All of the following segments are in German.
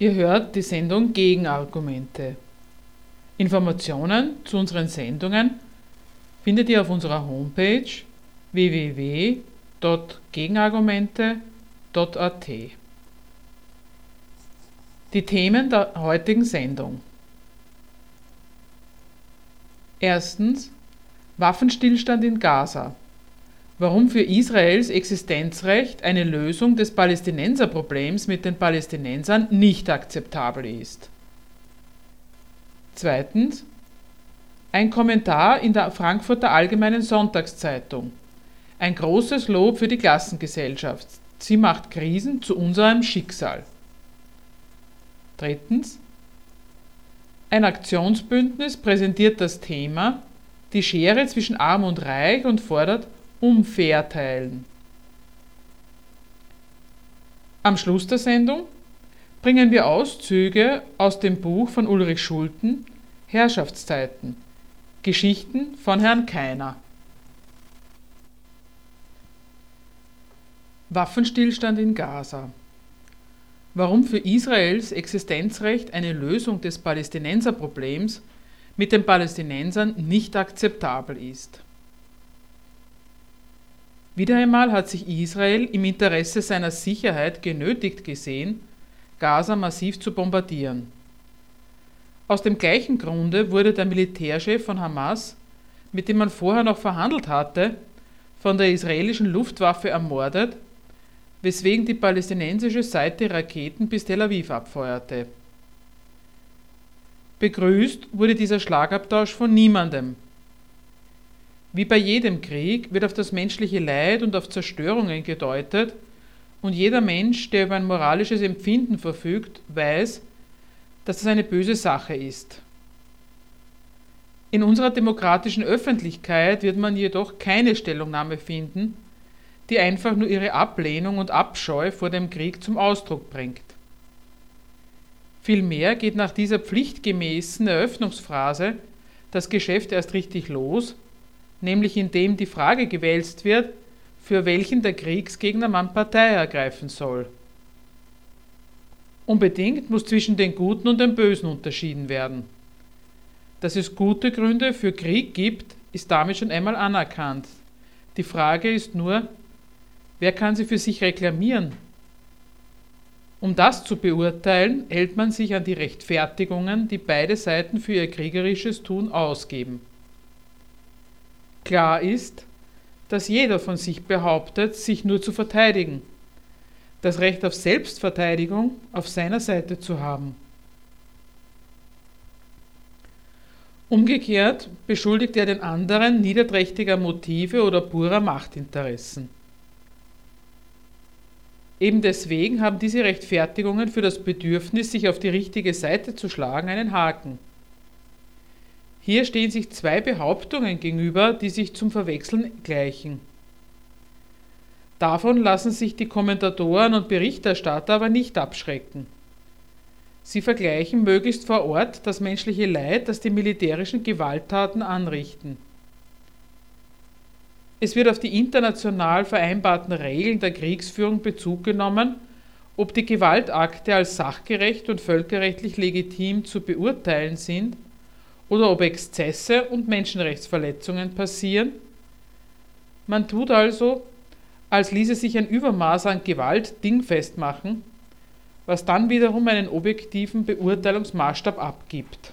Ihr hört die Sendung Gegenargumente. Informationen zu unseren Sendungen findet ihr auf unserer Homepage www.gegenargumente.at. Die Themen der heutigen Sendung. Erstens Waffenstillstand in Gaza. Warum für Israels Existenzrecht eine Lösung des Palästinenserproblems mit den Palästinensern nicht akzeptabel ist. Zweitens ein Kommentar in der Frankfurter Allgemeinen Sonntagszeitung. Ein großes Lob für die Klassengesellschaft. Sie macht Krisen zu unserem Schicksal. Drittens. Ein Aktionsbündnis präsentiert das Thema Die Schere zwischen Arm und Reich und fordert Umverteilen. Am Schluss der Sendung bringen wir Auszüge aus dem Buch von Ulrich Schulten Herrschaftszeiten Geschichten von Herrn Keiner. Waffenstillstand in Gaza. Warum für Israels Existenzrecht eine Lösung des Palästinenserproblems mit den Palästinensern nicht akzeptabel ist. Wieder einmal hat sich Israel im Interesse seiner Sicherheit genötigt gesehen, Gaza massiv zu bombardieren. Aus dem gleichen Grunde wurde der Militärchef von Hamas, mit dem man vorher noch verhandelt hatte, von der israelischen Luftwaffe ermordet, weswegen die palästinensische Seite Raketen bis Tel Aviv abfeuerte. Begrüßt wurde dieser Schlagabtausch von niemandem. Wie bei jedem Krieg wird auf das menschliche Leid und auf Zerstörungen gedeutet, und jeder Mensch, der über ein moralisches Empfinden verfügt, weiß, dass es eine böse Sache ist. In unserer demokratischen Öffentlichkeit wird man jedoch keine Stellungnahme finden, die einfach nur ihre Ablehnung und Abscheu vor dem Krieg zum Ausdruck bringt. Vielmehr geht nach dieser pflichtgemäßen Eröffnungsphrase das Geschäft erst richtig los, nämlich indem die Frage gewälzt wird, für welchen der Kriegsgegner man Partei ergreifen soll. Unbedingt muss zwischen den Guten und den Bösen unterschieden werden. Dass es gute Gründe für Krieg gibt, ist damit schon einmal anerkannt. Die Frage ist nur, wer kann sie für sich reklamieren? Um das zu beurteilen, hält man sich an die Rechtfertigungen, die beide Seiten für ihr kriegerisches Tun ausgeben. Klar ist, dass jeder von sich behauptet, sich nur zu verteidigen das Recht auf Selbstverteidigung auf seiner Seite zu haben. Umgekehrt beschuldigt er den anderen niederträchtiger Motive oder purer Machtinteressen. Eben deswegen haben diese Rechtfertigungen für das Bedürfnis, sich auf die richtige Seite zu schlagen, einen Haken. Hier stehen sich zwei Behauptungen gegenüber, die sich zum Verwechseln gleichen. Davon lassen sich die Kommentatoren und Berichterstatter aber nicht abschrecken. Sie vergleichen möglichst vor Ort das menschliche Leid, das die militärischen Gewalttaten anrichten. Es wird auf die international vereinbarten Regeln der Kriegsführung Bezug genommen, ob die Gewaltakte als sachgerecht und völkerrechtlich legitim zu beurteilen sind oder ob Exzesse und Menschenrechtsverletzungen passieren. Man tut also, als ließe sich ein Übermaß an Gewalt dingfest machen, was dann wiederum einen objektiven Beurteilungsmaßstab abgibt.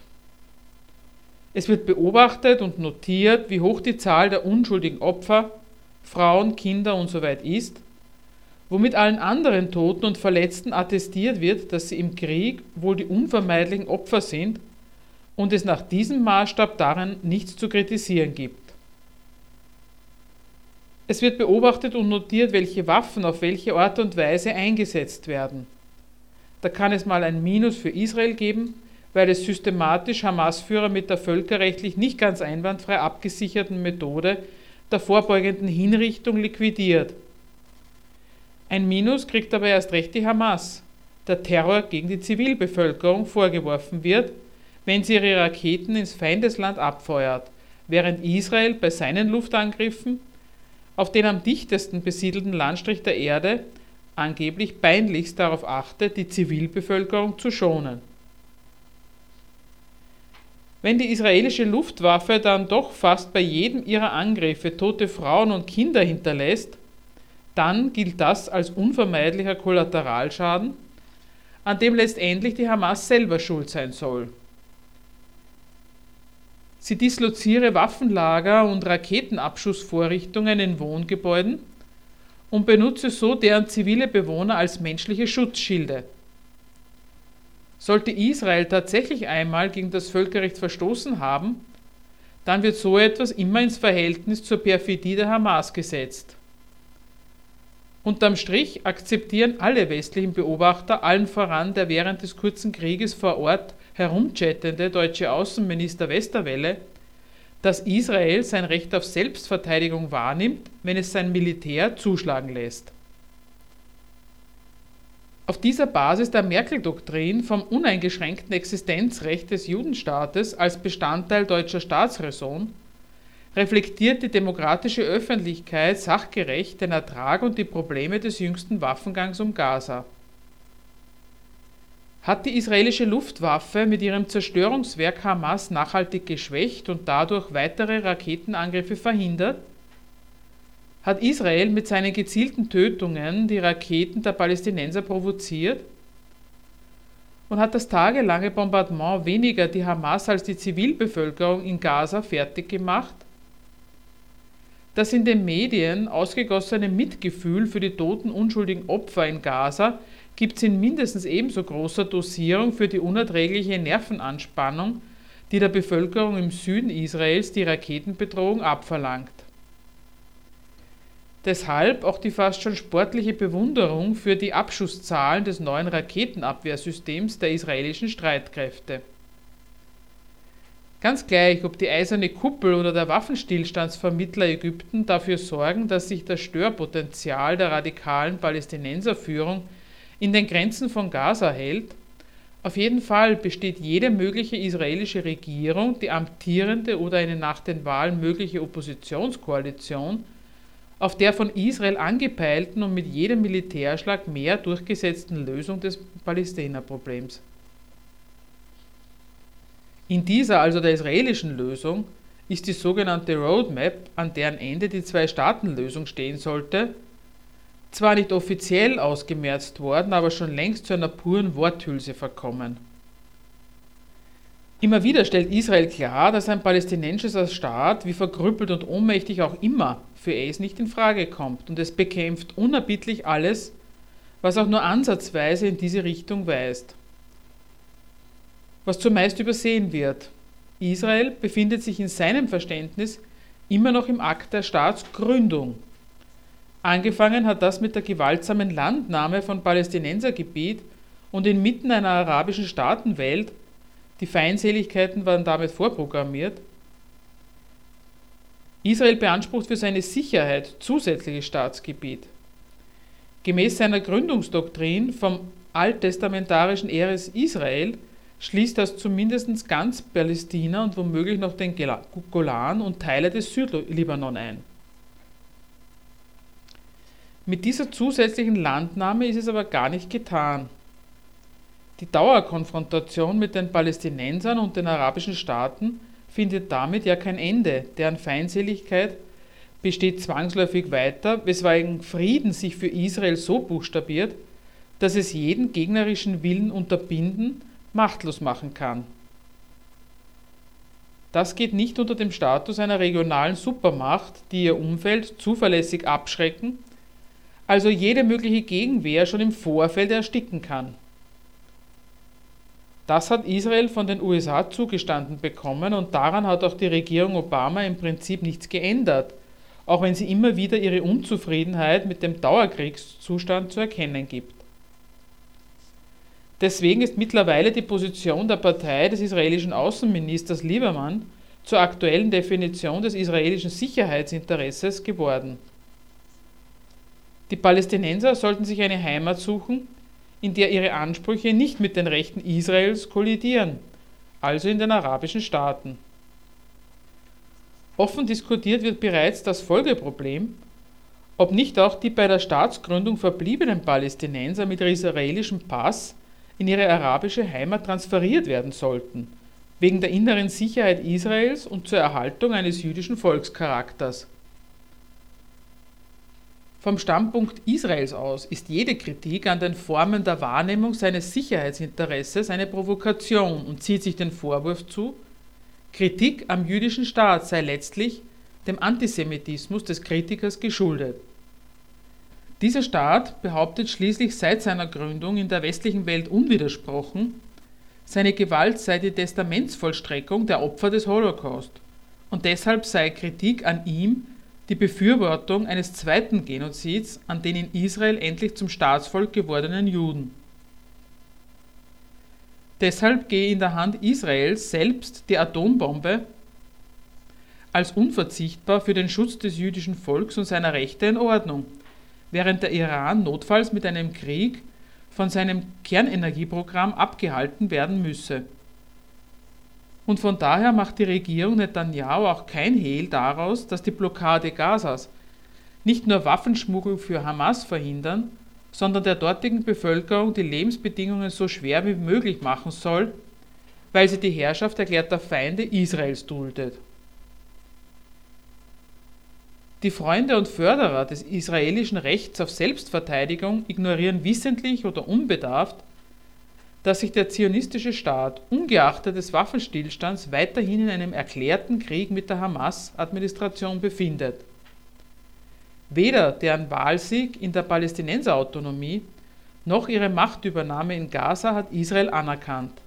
Es wird beobachtet und notiert, wie hoch die Zahl der unschuldigen Opfer, Frauen, Kinder usw. So ist, womit allen anderen Toten und Verletzten attestiert wird, dass sie im Krieg wohl die unvermeidlichen Opfer sind und es nach diesem Maßstab daran nichts zu kritisieren gibt. Es wird beobachtet und notiert, welche Waffen auf welche Art und Weise eingesetzt werden. Da kann es mal ein Minus für Israel geben, weil es systematisch Hamas-Führer mit der völkerrechtlich nicht ganz einwandfrei abgesicherten Methode der vorbeugenden Hinrichtung liquidiert. Ein Minus kriegt aber erst recht die Hamas, der Terror gegen die Zivilbevölkerung vorgeworfen wird, wenn sie ihre Raketen ins Feindesland abfeuert, während Israel bei seinen Luftangriffen auf den am dichtesten besiedelten Landstrich der Erde angeblich peinlichst darauf achtet, die Zivilbevölkerung zu schonen. Wenn die israelische Luftwaffe dann doch fast bei jedem ihrer Angriffe tote Frauen und Kinder hinterlässt, dann gilt das als unvermeidlicher Kollateralschaden, an dem letztendlich die Hamas selber schuld sein soll. Sie disloziere Waffenlager und Raketenabschussvorrichtungen in Wohngebäuden und benutze so deren zivile Bewohner als menschliche Schutzschilde. Sollte Israel tatsächlich einmal gegen das Völkerrecht verstoßen haben, dann wird so etwas immer ins Verhältnis zur Perfidie der Hamas gesetzt. Unterm Strich akzeptieren alle westlichen Beobachter, allen voran der während des kurzen Krieges vor Ort herumchattende deutsche Außenminister Westerwelle, dass Israel sein Recht auf Selbstverteidigung wahrnimmt, wenn es sein Militär zuschlagen lässt. Auf dieser Basis der Merkel-Doktrin vom uneingeschränkten Existenzrecht des Judenstaates als Bestandteil deutscher Staatsräson reflektiert die demokratische Öffentlichkeit sachgerecht den Ertrag und die Probleme des jüngsten Waffengangs um Gaza. Hat die israelische Luftwaffe mit ihrem Zerstörungswerk Hamas nachhaltig geschwächt und dadurch weitere Raketenangriffe verhindert? Hat Israel mit seinen gezielten Tötungen die Raketen der Palästinenser provoziert? Und hat das tagelange Bombardement weniger die Hamas als die Zivilbevölkerung in Gaza fertig gemacht? Das in den Medien ausgegossene Mitgefühl für die toten unschuldigen Opfer in Gaza gibt es in mindestens ebenso großer Dosierung für die unerträgliche Nervenanspannung, die der Bevölkerung im Süden Israels die Raketenbedrohung abverlangt. Deshalb auch die fast schon sportliche Bewunderung für die Abschusszahlen des neuen Raketenabwehrsystems der israelischen Streitkräfte. Ganz gleich, ob die eiserne Kuppel oder der Waffenstillstandsvermittler Ägypten dafür sorgen, dass sich das Störpotenzial der radikalen Palästinenserführung in den Grenzen von Gaza hält, auf jeden Fall besteht jede mögliche israelische Regierung, die amtierende oder eine nach den Wahlen mögliche Oppositionskoalition, auf der von Israel angepeilten und mit jedem Militärschlag mehr durchgesetzten Lösung des Palästina-Problems. In dieser, also der israelischen Lösung, ist die sogenannte Roadmap, an deren Ende die Zwei-Staaten-Lösung stehen sollte, zwar nicht offiziell ausgemerzt worden, aber schon längst zu einer puren Worthülse verkommen. Immer wieder stellt Israel klar, dass ein palästinensischer Staat, wie verkrüppelt und ohnmächtig auch immer, für es nicht in Frage kommt und es bekämpft unerbittlich alles, was auch nur ansatzweise in diese Richtung weist. Was zumeist übersehen wird, Israel befindet sich in seinem Verständnis immer noch im Akt der Staatsgründung Angefangen hat das mit der gewaltsamen Landnahme von Palästinensergebiet und inmitten einer arabischen Staatenwelt, die Feindseligkeiten waren damit vorprogrammiert. Israel beansprucht für seine Sicherheit zusätzliches Staatsgebiet. Gemäß seiner Gründungsdoktrin vom alttestamentarischen Eres Israel schließt das zumindest ganz Palästina und womöglich noch den Golan und Teile des Südlibanon ein. Mit dieser zusätzlichen Landnahme ist es aber gar nicht getan. Die Dauerkonfrontation mit den Palästinensern und den arabischen Staaten findet damit ja kein Ende, deren Feindseligkeit besteht zwangsläufig weiter, weswegen Frieden sich für Israel so buchstabiert, dass es jeden gegnerischen Willen unterbinden, machtlos machen kann. Das geht nicht unter dem Status einer regionalen Supermacht, die ihr Umfeld zuverlässig abschrecken also jede mögliche Gegenwehr schon im Vorfeld ersticken kann. Das hat Israel von den USA zugestanden bekommen und daran hat auch die Regierung Obama im Prinzip nichts geändert, auch wenn sie immer wieder ihre Unzufriedenheit mit dem Dauerkriegszustand zu erkennen gibt. Deswegen ist mittlerweile die Position der Partei des israelischen Außenministers Liebermann zur aktuellen Definition des israelischen Sicherheitsinteresses geworden. Die Palästinenser sollten sich eine Heimat suchen, in der ihre Ansprüche nicht mit den Rechten Israels kollidieren, also in den arabischen Staaten. Offen diskutiert wird bereits das Folgeproblem, ob nicht auch die bei der Staatsgründung verbliebenen Palästinenser mit israelischem Pass in ihre arabische Heimat transferiert werden sollten, wegen der inneren Sicherheit Israels und zur Erhaltung eines jüdischen Volkscharakters. Vom Standpunkt Israels aus ist jede Kritik an den Formen der Wahrnehmung seines Sicherheitsinteresses eine Provokation und zieht sich den Vorwurf zu, Kritik am jüdischen Staat sei letztlich dem Antisemitismus des Kritikers geschuldet. Dieser Staat behauptet schließlich seit seiner Gründung in der westlichen Welt unwidersprochen, seine Gewalt sei die Testamentsvollstreckung der Opfer des Holocaust und deshalb sei Kritik an ihm die Befürwortung eines zweiten Genozids an den in Israel endlich zum Staatsvolk gewordenen Juden. Deshalb gehe in der Hand Israels selbst die Atombombe als unverzichtbar für den Schutz des jüdischen Volks und seiner Rechte in Ordnung, während der Iran notfalls mit einem Krieg von seinem Kernenergieprogramm abgehalten werden müsse. Und von daher macht die Regierung Netanyahu auch kein Hehl daraus, dass die Blockade Gazas nicht nur Waffenschmuggel für Hamas verhindern, sondern der dortigen Bevölkerung die Lebensbedingungen so schwer wie möglich machen soll, weil sie die Herrschaft erklärter Feinde Israels duldet. Die Freunde und Förderer des israelischen Rechts auf Selbstverteidigung ignorieren wissentlich oder unbedarft, dass sich der zionistische Staat ungeachtet des Waffenstillstands weiterhin in einem erklärten Krieg mit der Hamas-Administration befindet. Weder deren Wahlsieg in der Palästinenserautonomie noch ihre Machtübernahme in Gaza hat Israel anerkannt.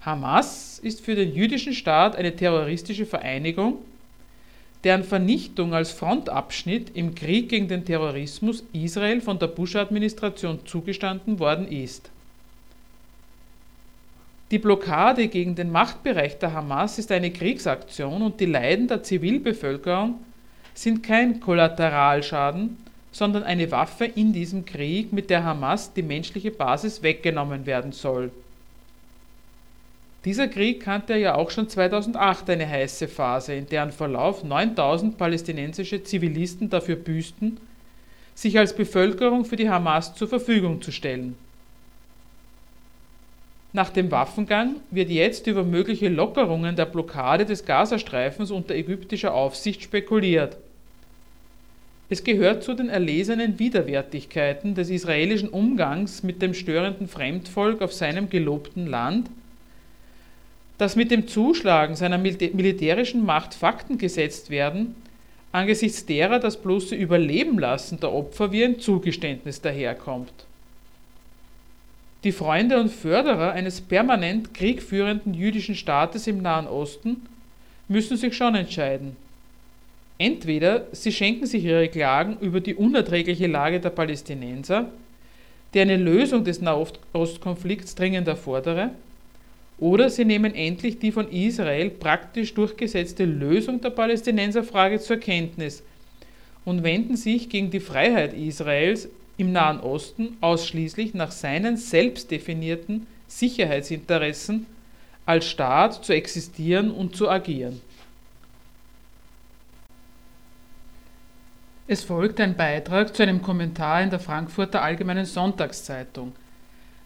Hamas ist für den jüdischen Staat eine terroristische Vereinigung, deren Vernichtung als Frontabschnitt im Krieg gegen den Terrorismus Israel von der Bush-Administration zugestanden worden ist. Die Blockade gegen den Machtbereich der Hamas ist eine Kriegsaktion und die Leiden der Zivilbevölkerung sind kein Kollateralschaden, sondern eine Waffe in diesem Krieg, mit der Hamas die menschliche Basis weggenommen werden soll. Dieser Krieg kannte ja auch schon 2008 eine heiße Phase, in deren Verlauf 9000 palästinensische Zivilisten dafür büßten, sich als Bevölkerung für die Hamas zur Verfügung zu stellen. Nach dem Waffengang wird jetzt über mögliche Lockerungen der Blockade des Gazastreifens unter ägyptischer Aufsicht spekuliert. Es gehört zu den erlesenen Widerwärtigkeiten des israelischen Umgangs mit dem störenden Fremdvolk auf seinem gelobten Land, dass mit dem Zuschlagen seiner militärischen Macht Fakten gesetzt werden, angesichts derer das bloße Überleben lassen der Opfer wie ein Zugeständnis daherkommt. Die Freunde und Förderer eines permanent kriegführenden jüdischen Staates im Nahen Osten müssen sich schon entscheiden. Entweder sie schenken sich ihre Klagen über die unerträgliche Lage der Palästinenser, die eine Lösung des Nahostkonflikts dringend erfordere, oder sie nehmen endlich die von Israel praktisch durchgesetzte Lösung der Palästinenserfrage zur Kenntnis und wenden sich gegen die Freiheit Israels im Nahen Osten ausschließlich nach seinen selbst definierten Sicherheitsinteressen als Staat zu existieren und zu agieren. Es folgt ein Beitrag zu einem Kommentar in der Frankfurter Allgemeinen Sonntagszeitung –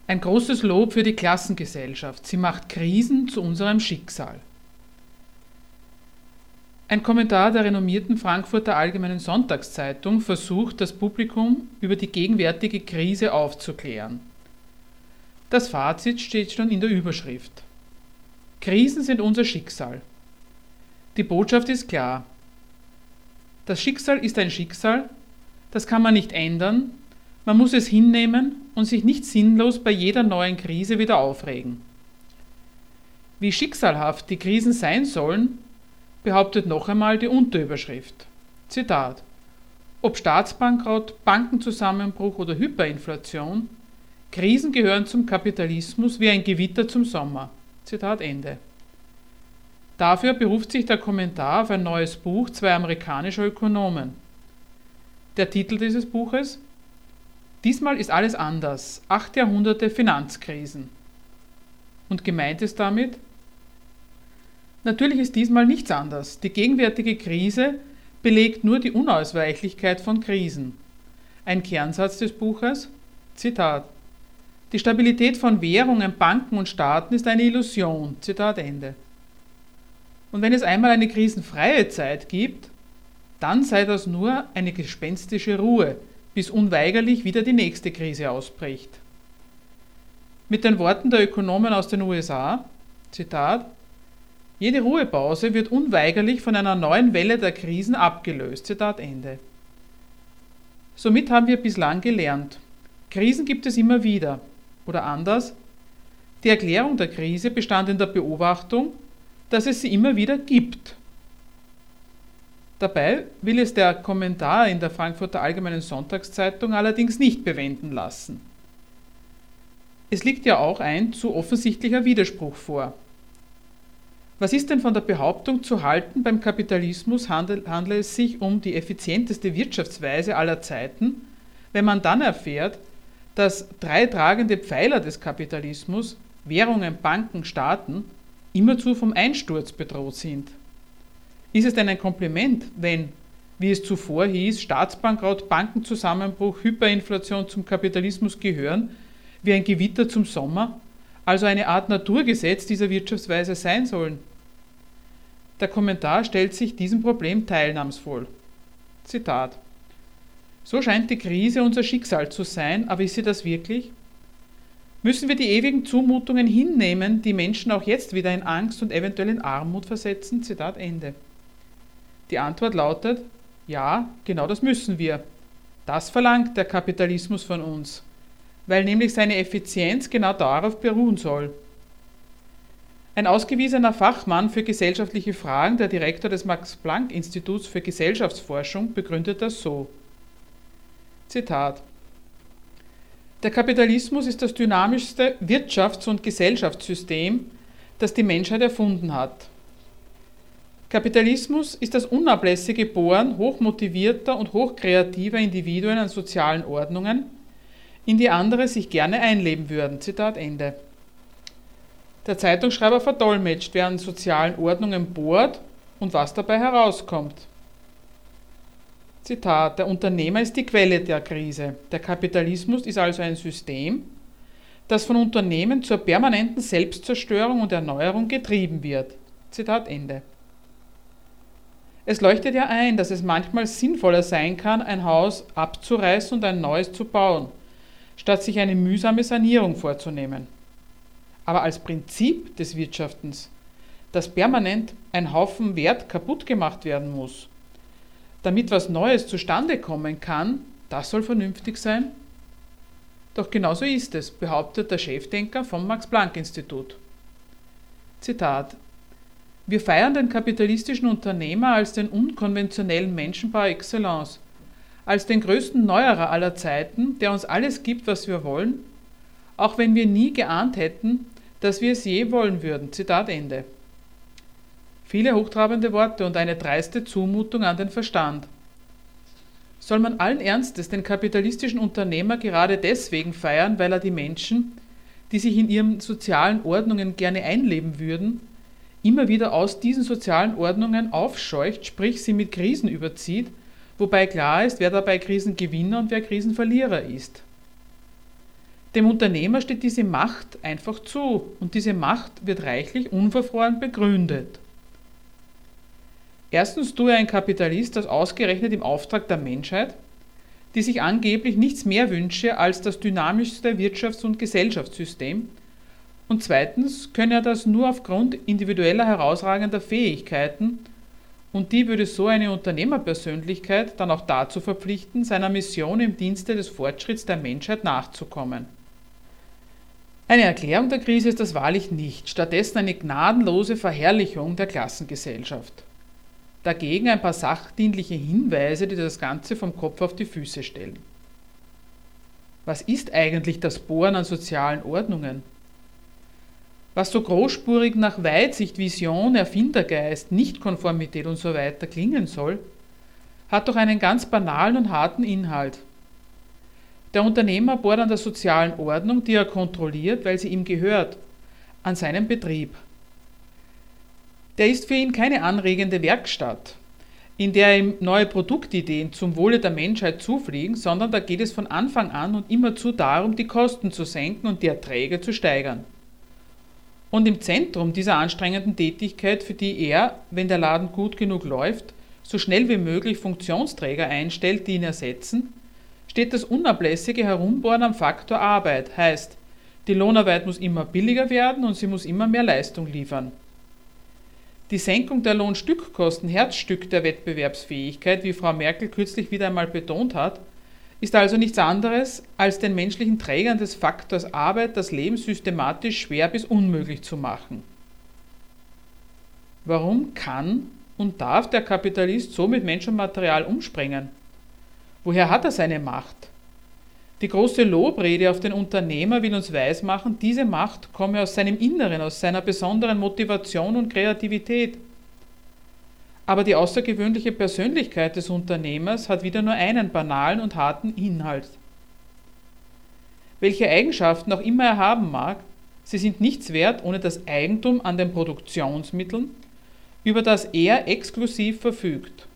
ein großes Lob für die Klassengesellschaft. Sie macht Krisen zu unserem Schicksal. Ein Kommentar der renommierten Frankfurter Allgemeinen Sonntagszeitung versucht, das Publikum über die gegenwärtige Krise aufzuklären. Das Fazit steht schon in der Überschrift. Krisen sind unser Schicksal. Die Botschaft ist klar. Das Schicksal ist ein Schicksal, das kann man nicht ändern, man muss es hinnehmen und sich nicht sinnlos bei jeder neuen Krise wieder aufregen. Wie schicksalhaft die Krisen sein sollen, behauptet noch einmal die Unterüberschrift. Zitat. Ob Staatsbankrott, Bankenzusammenbruch oder Hyperinflation, Krisen gehören zum Kapitalismus wie ein Gewitter zum Sommer. Zitat Ende. Dafür beruft sich der Kommentar auf ein neues Buch zweier amerikanischer Ökonomen. Der Titel dieses Buches Diesmal ist alles anders. Acht Jahrhunderte Finanzkrisen. Und gemeint ist damit, natürlich ist diesmal nichts anders. Die gegenwärtige Krise belegt nur die Unausweichlichkeit von Krisen. Ein Kernsatz des Buches, Zitat. Die Stabilität von Währungen, Banken und Staaten ist eine Illusion. Zitat Ende. Und wenn es einmal eine krisenfreie Zeit gibt, dann sei das nur eine gespenstische Ruhe, bis unweigerlich wieder die nächste Krise ausbricht. Mit den Worten der Ökonomen aus den USA, Zitat, jede Ruhepause wird unweigerlich von einer neuen Welle der Krisen abgelöst. Zitat Ende. Somit haben wir bislang gelernt, Krisen gibt es immer wieder. Oder anders, die Erklärung der Krise bestand in der Beobachtung, dass es sie immer wieder gibt. Dabei will es der Kommentar in der Frankfurter Allgemeinen Sonntagszeitung allerdings nicht bewenden lassen. Es liegt ja auch ein zu offensichtlicher Widerspruch vor. Was ist denn von der Behauptung zu halten, beim Kapitalismus handle, handle es sich um die effizienteste Wirtschaftsweise aller Zeiten, wenn man dann erfährt, dass drei tragende Pfeiler des Kapitalismus, Währungen, Banken, Staaten, immerzu vom Einsturz bedroht sind. Ist es denn ein Kompliment, wenn, wie es zuvor hieß, Staatsbankrott, Bankenzusammenbruch, Hyperinflation zum Kapitalismus gehören, wie ein Gewitter zum Sommer, also eine Art Naturgesetz dieser Wirtschaftsweise sein sollen? Der Kommentar stellt sich diesem Problem teilnahmsvoll. Zitat so scheint die Krise unser Schicksal zu sein, aber ist sie das wirklich? Müssen wir die ewigen Zumutungen hinnehmen, die Menschen auch jetzt wieder in Angst und eventuell in Armut versetzen? Zitat Ende. Die Antwort lautet, ja, genau das müssen wir. Das verlangt der Kapitalismus von uns, weil nämlich seine Effizienz genau darauf beruhen soll. Ein ausgewiesener Fachmann für gesellschaftliche Fragen, der Direktor des Max-Planck-Instituts für Gesellschaftsforschung, begründet das so. Zitat Der Kapitalismus ist das dynamischste Wirtschafts- und Gesellschaftssystem, das die Menschheit erfunden hat. Kapitalismus ist das unablässige Bohren hochmotivierter und hochkreativer Individuen an sozialen Ordnungen, in die andere sich gerne einleben würden. Zitat Ende. Der Zeitungsschreiber verdolmetscht, wer an sozialen Ordnungen bohrt und was dabei herauskommt. Zitat, der Unternehmer ist die Quelle der Krise. Der Kapitalismus ist also ein System, das von Unternehmen zur permanenten Selbstzerstörung und Erneuerung getrieben wird. Zitat Ende. Es leuchtet ja ein, dass es manchmal sinnvoller sein kann, ein Haus abzureißen und ein neues zu bauen, statt sich eine mühsame Sanierung vorzunehmen. Aber als Prinzip des Wirtschaftens, dass permanent ein Haufen Wert kaputt gemacht werden muss, damit was Neues zustande kommen kann, das soll vernünftig sein? Doch genauso ist es, behauptet der Chefdenker vom Max-Planck-Institut. Zitat Wir feiern den kapitalistischen Unternehmer als den unkonventionellen Menschen par excellence, als den größten Neuerer aller Zeiten, der uns alles gibt, was wir wollen, auch wenn wir nie geahnt hätten, dass wir es je wollen würden. Zitat Ende. Viele hochtrabende Worte und eine dreiste Zumutung an den Verstand. Soll man allen Ernstes den kapitalistischen Unternehmer gerade deswegen feiern, weil er die Menschen, die sich in ihren sozialen Ordnungen gerne einleben würden, immer wieder aus diesen sozialen Ordnungen aufscheucht, sprich sie mit Krisen überzieht, wobei klar ist, wer dabei Krisengewinner und wer Krisenverlierer ist. Dem Unternehmer steht diese Macht einfach zu und diese Macht wird reichlich unverfroren begründet. Erstens tue ein Kapitalist das ausgerechnet im Auftrag der Menschheit, die sich angeblich nichts mehr wünsche als das dynamischste Wirtschafts- und Gesellschaftssystem, und zweitens könne er das nur aufgrund individueller herausragender Fähigkeiten, und die würde so eine Unternehmerpersönlichkeit dann auch dazu verpflichten, seiner Mission im Dienste des Fortschritts der Menschheit nachzukommen. Eine Erklärung der Krise ist das wahrlich nicht, stattdessen eine gnadenlose Verherrlichung der Klassengesellschaft. Dagegen ein paar sachdienliche Hinweise, die das Ganze vom Kopf auf die Füße stellen. Was ist eigentlich das Bohren an sozialen Ordnungen? Was so großspurig nach Weitsicht, Vision, Erfindergeist, Nichtkonformität und so klingen soll, hat doch einen ganz banalen und harten Inhalt. Der Unternehmer bohrt an der sozialen Ordnung, die er kontrolliert, weil sie ihm gehört, an seinem Betrieb. Der ist für ihn keine anregende Werkstatt. in der ihm neue Produktideen zum Wohle der Menschheit zufliegen, sondern da geht es von Anfang an und immerzu darum, die Kosten zu senken und die Erträge zu steigern. Und im Zentrum dieser anstrengenden Tätigkeit, für die er, wenn der Laden gut genug läuft, so schnell wie möglich Funktionsträger einstellt, die ihn ersetzen, steht das unablässige Herumbohren am Faktor Arbeit, heißt, die Lohnarbeit muss immer billiger werden und sie muss immer mehr Leistung liefern. Die Senkung der Lohnstückkosten, Herzstück der Wettbewerbsfähigkeit, wie Frau Merkel kürzlich wieder einmal betont hat, ist also nichts anderes, als den menschlichen Trägern des Faktors Arbeit das Leben systematisch schwer bis unmöglich zu machen. Warum kann und darf der Kapitalist so mit Mensch und Material umspringen? Woher hat er seine Macht? Die große Lobrede auf den Unternehmer will uns weismachen, diese Macht komme aus seinem Inneren, aus seiner besonderen Motivation und Kreativität. Aber die außergewöhnliche Persönlichkeit des Unternehmers hat wieder nur einen banalen und harten Inhalt. Welche Eigenschaften auch immer er haben mag, sie sind nichts wert ohne das Eigentum an den Produktionsmitteln, über das er exklusiv verfügt.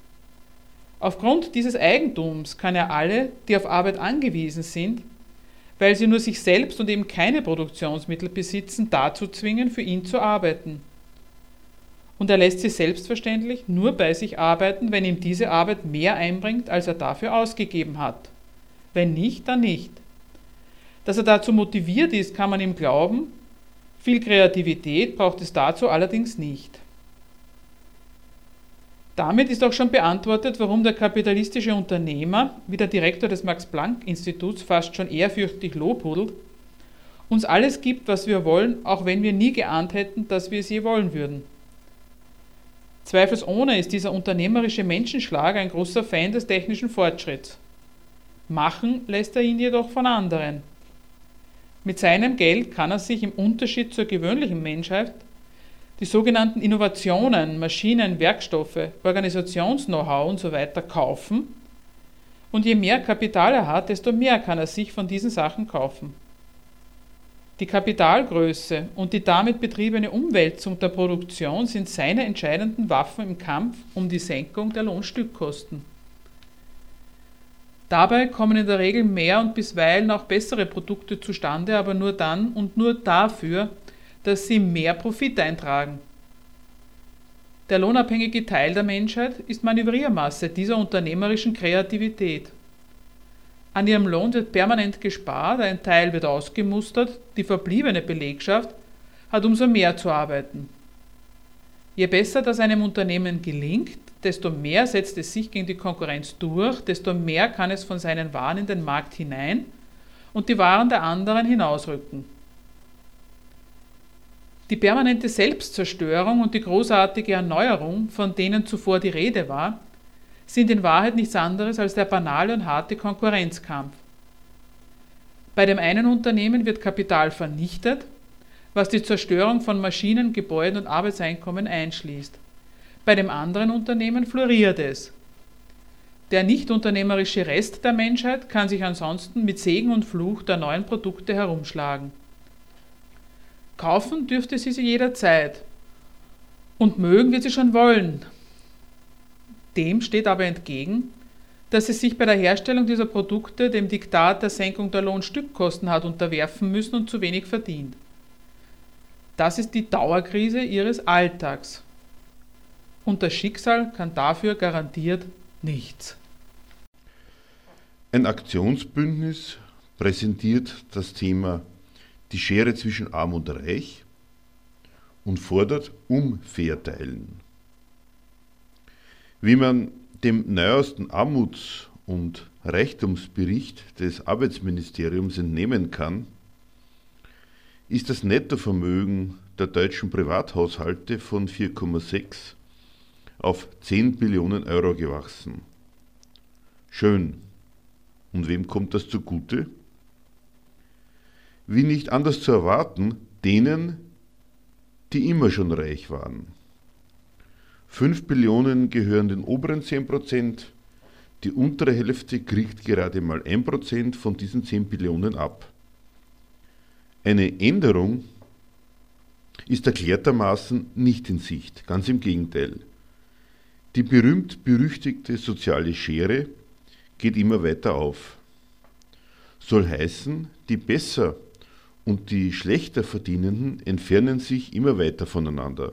Aufgrund dieses Eigentums kann er alle, die auf Arbeit angewiesen sind, weil sie nur sich selbst und eben keine Produktionsmittel besitzen, dazu zwingen, für ihn zu arbeiten. Und er lässt sie selbstverständlich nur bei sich arbeiten, wenn ihm diese Arbeit mehr einbringt, als er dafür ausgegeben hat. Wenn nicht, dann nicht. Dass er dazu motiviert ist, kann man ihm glauben, viel Kreativität braucht es dazu allerdings nicht. Damit ist auch schon beantwortet, warum der kapitalistische Unternehmer, wie der Direktor des Max-Planck-Instituts fast schon ehrfürchtig lobhudelt, uns alles gibt, was wir wollen, auch wenn wir nie geahnt hätten, dass wir es je wollen würden. Zweifelsohne ist dieser unternehmerische Menschenschlag ein großer Fan des technischen Fortschritts. Machen lässt er ihn jedoch von anderen. Mit seinem Geld kann er sich im Unterschied zur gewöhnlichen Menschheit die sogenannten Innovationen, Maschinen, Werkstoffe, Organisations-Know-how und so weiter kaufen. Und je mehr Kapital er hat, desto mehr kann er sich von diesen Sachen kaufen. Die Kapitalgröße und die damit betriebene Umwälzung der Produktion sind seine entscheidenden Waffen im Kampf um die Senkung der Lohnstückkosten. Dabei kommen in der Regel mehr und bisweilen auch bessere Produkte zustande, aber nur dann und nur dafür, dass sie mehr Profit eintragen. Der lohnabhängige Teil der Menschheit ist Manövriermasse dieser unternehmerischen Kreativität. An ihrem Lohn wird permanent gespart, ein Teil wird ausgemustert, die verbliebene Belegschaft hat umso mehr zu arbeiten. Je besser das einem Unternehmen gelingt, desto mehr setzt es sich gegen die Konkurrenz durch, desto mehr kann es von seinen Waren in den Markt hinein und die Waren der anderen hinausrücken. Die permanente Selbstzerstörung und die großartige Erneuerung, von denen zuvor die Rede war, sind in Wahrheit nichts anderes als der banale und harte Konkurrenzkampf. Bei dem einen Unternehmen wird Kapital vernichtet, was die Zerstörung von Maschinen, Gebäuden und Arbeitseinkommen einschließt. Bei dem anderen Unternehmen floriert es. Der nicht unternehmerische Rest der Menschheit kann sich ansonsten mit Segen und Fluch der neuen Produkte herumschlagen. Kaufen dürfte sie sie jederzeit. Und mögen wird sie schon wollen. Dem steht aber entgegen, dass sie sich bei der Herstellung dieser Produkte dem Diktat der Senkung der Lohnstückkosten hat unterwerfen müssen und zu wenig verdient. Das ist die Dauerkrise ihres Alltags. Und das Schicksal kann dafür garantiert nichts. Ein Aktionsbündnis präsentiert das Thema die Schere zwischen Arm und Reich und fordert Umverteilen. Wie man dem neuesten Armuts- und Reichtumsbericht des Arbeitsministeriums entnehmen kann, ist das Nettovermögen der deutschen Privathaushalte von 4,6 auf 10 Billionen Euro gewachsen. Schön. Und wem kommt das zugute? Wie nicht anders zu erwarten, denen, die immer schon reich waren. 5 Billionen gehören den oberen 10%, die untere Hälfte kriegt gerade mal 1% von diesen 10 Billionen ab. Eine Änderung ist erklärtermaßen nicht in Sicht, ganz im Gegenteil. Die berühmt-berüchtigte soziale Schere geht immer weiter auf. Soll heißen, die besser und die schlechter Verdienenden entfernen sich immer weiter voneinander.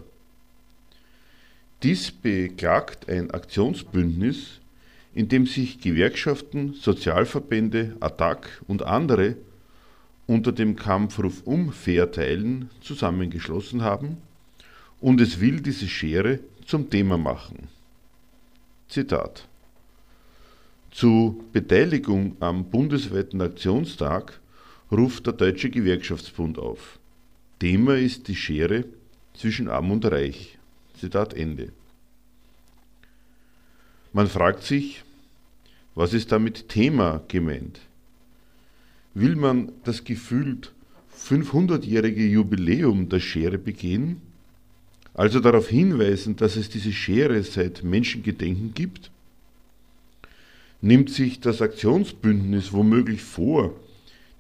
Dies beklagt ein Aktionsbündnis, in dem sich Gewerkschaften, Sozialverbände, ATTAC und andere unter dem Kampfruf Umverteilen zusammengeschlossen haben und es will diese Schere zum Thema machen. Zitat Zu Beteiligung am bundesweiten Aktionstag ruft der Deutsche Gewerkschaftsbund auf. Thema ist die Schere zwischen Arm und Reich. Zitat Ende. Man fragt sich, was ist damit Thema gemeint? Will man das gefühlt 500-jährige Jubiläum der Schere begehen? Also darauf hinweisen, dass es diese Schere seit Menschengedenken gibt? Nimmt sich das Aktionsbündnis womöglich vor,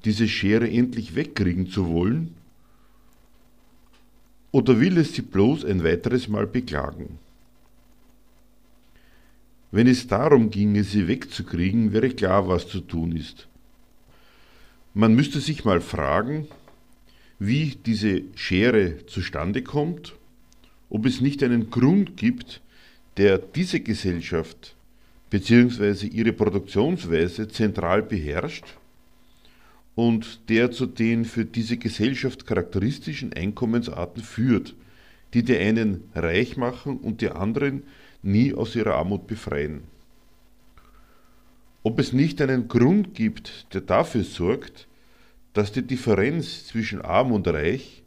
diese Schere endlich wegkriegen zu wollen? Oder will es sie bloß ein weiteres Mal beklagen? Wenn es darum ginge, sie wegzukriegen, wäre klar, was zu tun ist. Man müsste sich mal fragen, wie diese Schere zustande kommt, ob es nicht einen Grund gibt, der diese Gesellschaft bzw. ihre Produktionsweise zentral beherrscht und der zu den für diese Gesellschaft charakteristischen Einkommensarten führt, die die einen reich machen und die anderen nie aus ihrer Armut befreien. Ob es nicht einen Grund gibt, der dafür sorgt, dass die Differenz zwischen arm und reich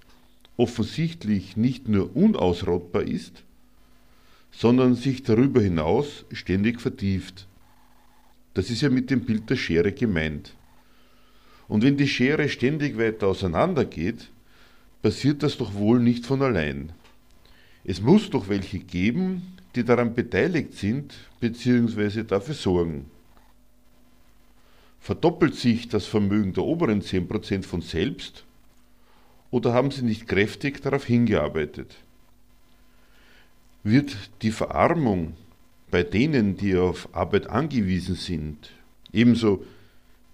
offensichtlich nicht nur unausrottbar ist, sondern sich darüber hinaus ständig vertieft. Das ist ja mit dem Bild der Schere gemeint. Und wenn die Schere ständig weiter auseinandergeht, passiert das doch wohl nicht von allein. Es muss doch welche geben, die daran beteiligt sind bzw. dafür sorgen. Verdoppelt sich das Vermögen der oberen 10% von selbst oder haben sie nicht kräftig darauf hingearbeitet? Wird die Verarmung bei denen, die auf Arbeit angewiesen sind, ebenso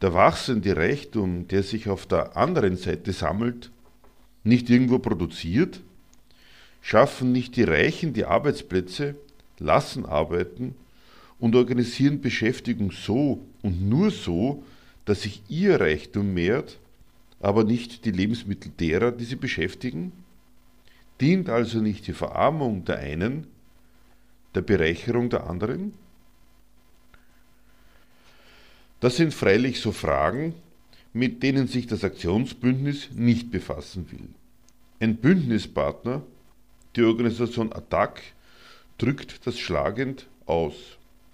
der wachsende Reichtum, der sich auf der anderen Seite sammelt, nicht irgendwo produziert? Schaffen nicht die Reichen die Arbeitsplätze, lassen arbeiten und organisieren Beschäftigung so und nur so, dass sich ihr Reichtum mehrt, aber nicht die Lebensmittel derer, die sie beschäftigen? Dient also nicht die Verarmung der einen der Bereicherung der anderen? Das sind freilich so Fragen, mit denen sich das Aktionsbündnis nicht befassen will. Ein Bündnispartner, die Organisation ATTAC, drückt das schlagend aus.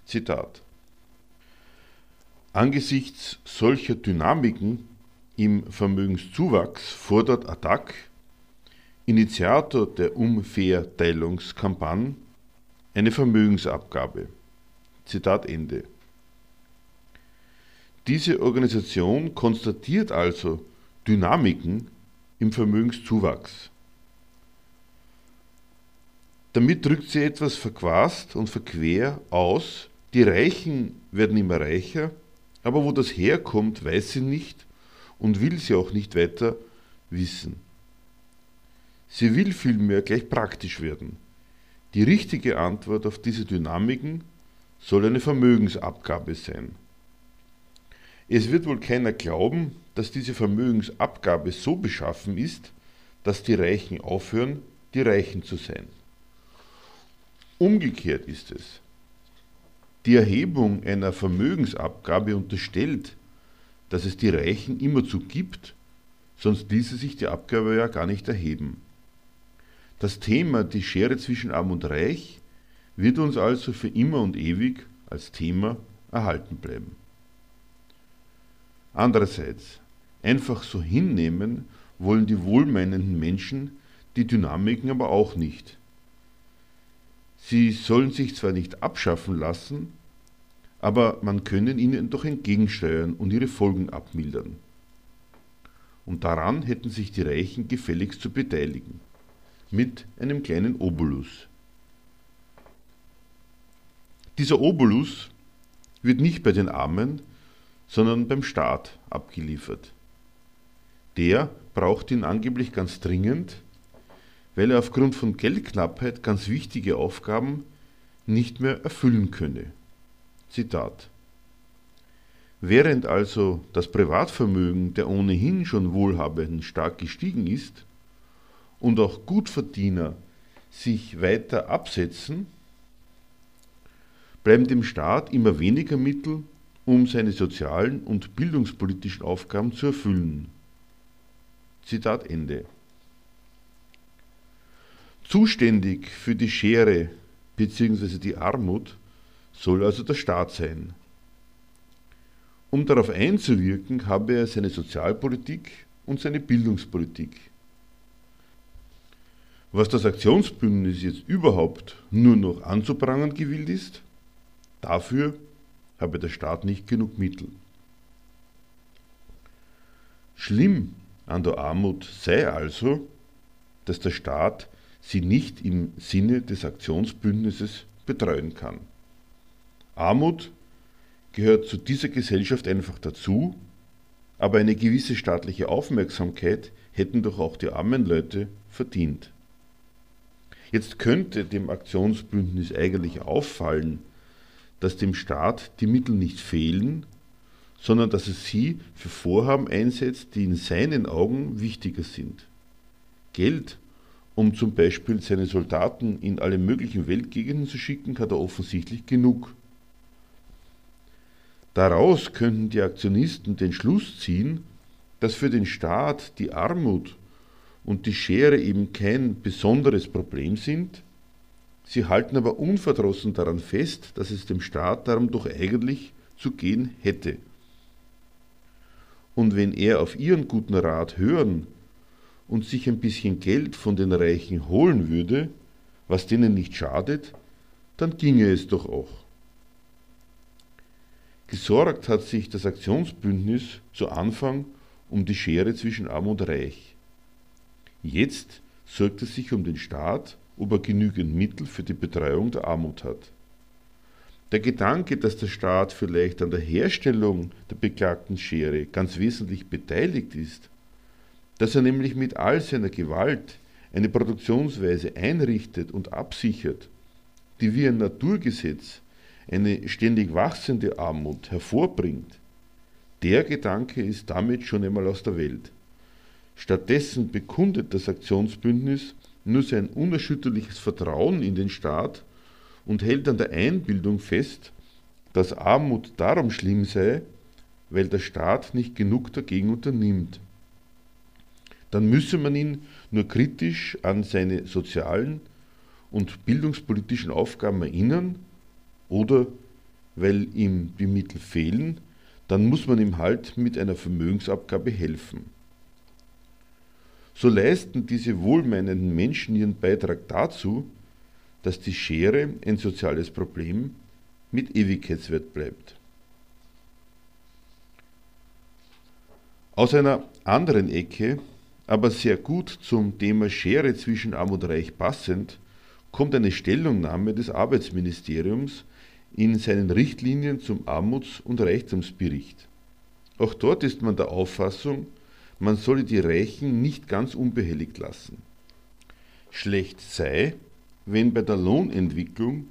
Zitat. Angesichts solcher Dynamiken im Vermögenszuwachs fordert ATTAC, Initiator der Umverteilungskampagne, eine Vermögensabgabe. Zitat Ende. Diese Organisation konstatiert also Dynamiken im Vermögenszuwachs. Damit drückt sie etwas verquast und verquer aus, die Reichen werden immer reicher, aber wo das herkommt, weiß sie nicht und will sie auch nicht weiter wissen. Sie will vielmehr gleich praktisch werden. Die richtige Antwort auf diese Dynamiken soll eine Vermögensabgabe sein. Es wird wohl keiner glauben, dass diese Vermögensabgabe so beschaffen ist, dass die Reichen aufhören, die Reichen zu sein. Umgekehrt ist es. Die Erhebung einer Vermögensabgabe unterstellt, dass es die Reichen immerzu gibt, sonst ließe sich die Abgabe ja gar nicht erheben. Das Thema die Schere zwischen Arm und Reich wird uns also für immer und ewig als Thema erhalten bleiben. Andererseits, einfach so hinnehmen wollen die wohlmeinenden Menschen die Dynamiken aber auch nicht. Sie sollen sich zwar nicht abschaffen lassen, aber man könne ihnen doch entgegensteuern und ihre Folgen abmildern. Und daran hätten sich die Reichen gefälligst zu beteiligen, mit einem kleinen Obolus. Dieser Obolus wird nicht bei den Armen, sondern beim Staat abgeliefert. Der braucht ihn angeblich ganz dringend, weil er aufgrund von Geldknappheit ganz wichtige Aufgaben nicht mehr erfüllen könne. Zitat. Während also das Privatvermögen der ohnehin schon Wohlhabenden stark gestiegen ist und auch Gutverdiener sich weiter absetzen, bleiben dem Staat immer weniger Mittel, um seine sozialen und bildungspolitischen Aufgaben zu erfüllen. Zitat Ende. Zuständig für die Schere bzw. die Armut soll also der Staat sein. Um darauf einzuwirken, habe er seine Sozialpolitik und seine Bildungspolitik. Was das Aktionsbündnis jetzt überhaupt nur noch anzuprangern gewillt ist, dafür habe der Staat nicht genug Mittel. Schlimm an der Armut sei also, dass der Staat sie nicht im Sinne des Aktionsbündnisses betreuen kann. Armut gehört zu dieser Gesellschaft einfach dazu, aber eine gewisse staatliche Aufmerksamkeit hätten doch auch die armen Leute verdient. Jetzt könnte dem Aktionsbündnis eigentlich auffallen, dass dem Staat die Mittel nicht fehlen, sondern dass es sie für Vorhaben einsetzt, die in seinen Augen wichtiger sind. Geld um zum Beispiel seine Soldaten in alle möglichen Weltgegenden zu schicken, hat er offensichtlich genug. Daraus könnten die Aktionisten den Schluss ziehen, dass für den Staat die Armut und die Schere eben kein besonderes Problem sind, sie halten aber unverdrossen daran fest, dass es dem Staat darum doch eigentlich zu gehen hätte. Und wenn er auf ihren guten Rat hören und sich ein bisschen Geld von den Reichen holen würde, was denen nicht schadet, dann ginge es doch auch. Gesorgt hat sich das Aktionsbündnis zu Anfang um die Schere zwischen Arm und Reich. Jetzt sorgt es sich um den Staat, ob er genügend Mittel für die Betreuung der Armut hat. Der Gedanke, dass der Staat vielleicht an der Herstellung der beklagten Schere ganz wesentlich beteiligt ist, dass er nämlich mit all seiner Gewalt eine Produktionsweise einrichtet und absichert, die wie ein Naturgesetz eine ständig wachsende Armut hervorbringt, der Gedanke ist damit schon einmal aus der Welt. Stattdessen bekundet das Aktionsbündnis nur sein unerschütterliches Vertrauen in den Staat und hält an der Einbildung fest, dass Armut darum schlimm sei, weil der Staat nicht genug dagegen unternimmt dann müsse man ihn nur kritisch an seine sozialen und bildungspolitischen Aufgaben erinnern oder weil ihm die Mittel fehlen, dann muss man ihm halt mit einer Vermögensabgabe helfen. So leisten diese wohlmeinenden Menschen ihren Beitrag dazu, dass die Schere ein soziales Problem mit Ewigkeitswert bleibt. Aus einer anderen Ecke aber sehr gut zum Thema Schere zwischen Arm und Reich passend, kommt eine Stellungnahme des Arbeitsministeriums in seinen Richtlinien zum Armuts- und Reichtumsbericht. Auch dort ist man der Auffassung, man solle die Reichen nicht ganz unbehelligt lassen. Schlecht sei, wenn bei der Lohnentwicklung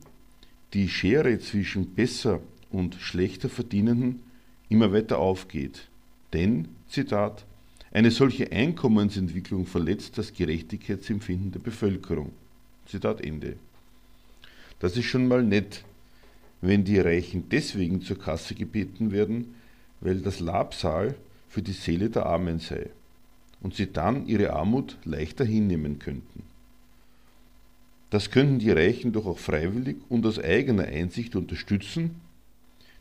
die Schere zwischen besser und schlechter Verdienenden immer weiter aufgeht. Denn, Zitat, eine solche Einkommensentwicklung verletzt das Gerechtigkeitsempfinden der Bevölkerung. Zitat Ende. Das ist schon mal nett, wenn die Reichen deswegen zur Kasse gebeten werden, weil das Labsal für die Seele der Armen sei und sie dann ihre Armut leichter hinnehmen könnten. Das könnten die Reichen doch auch freiwillig und aus eigener Einsicht unterstützen,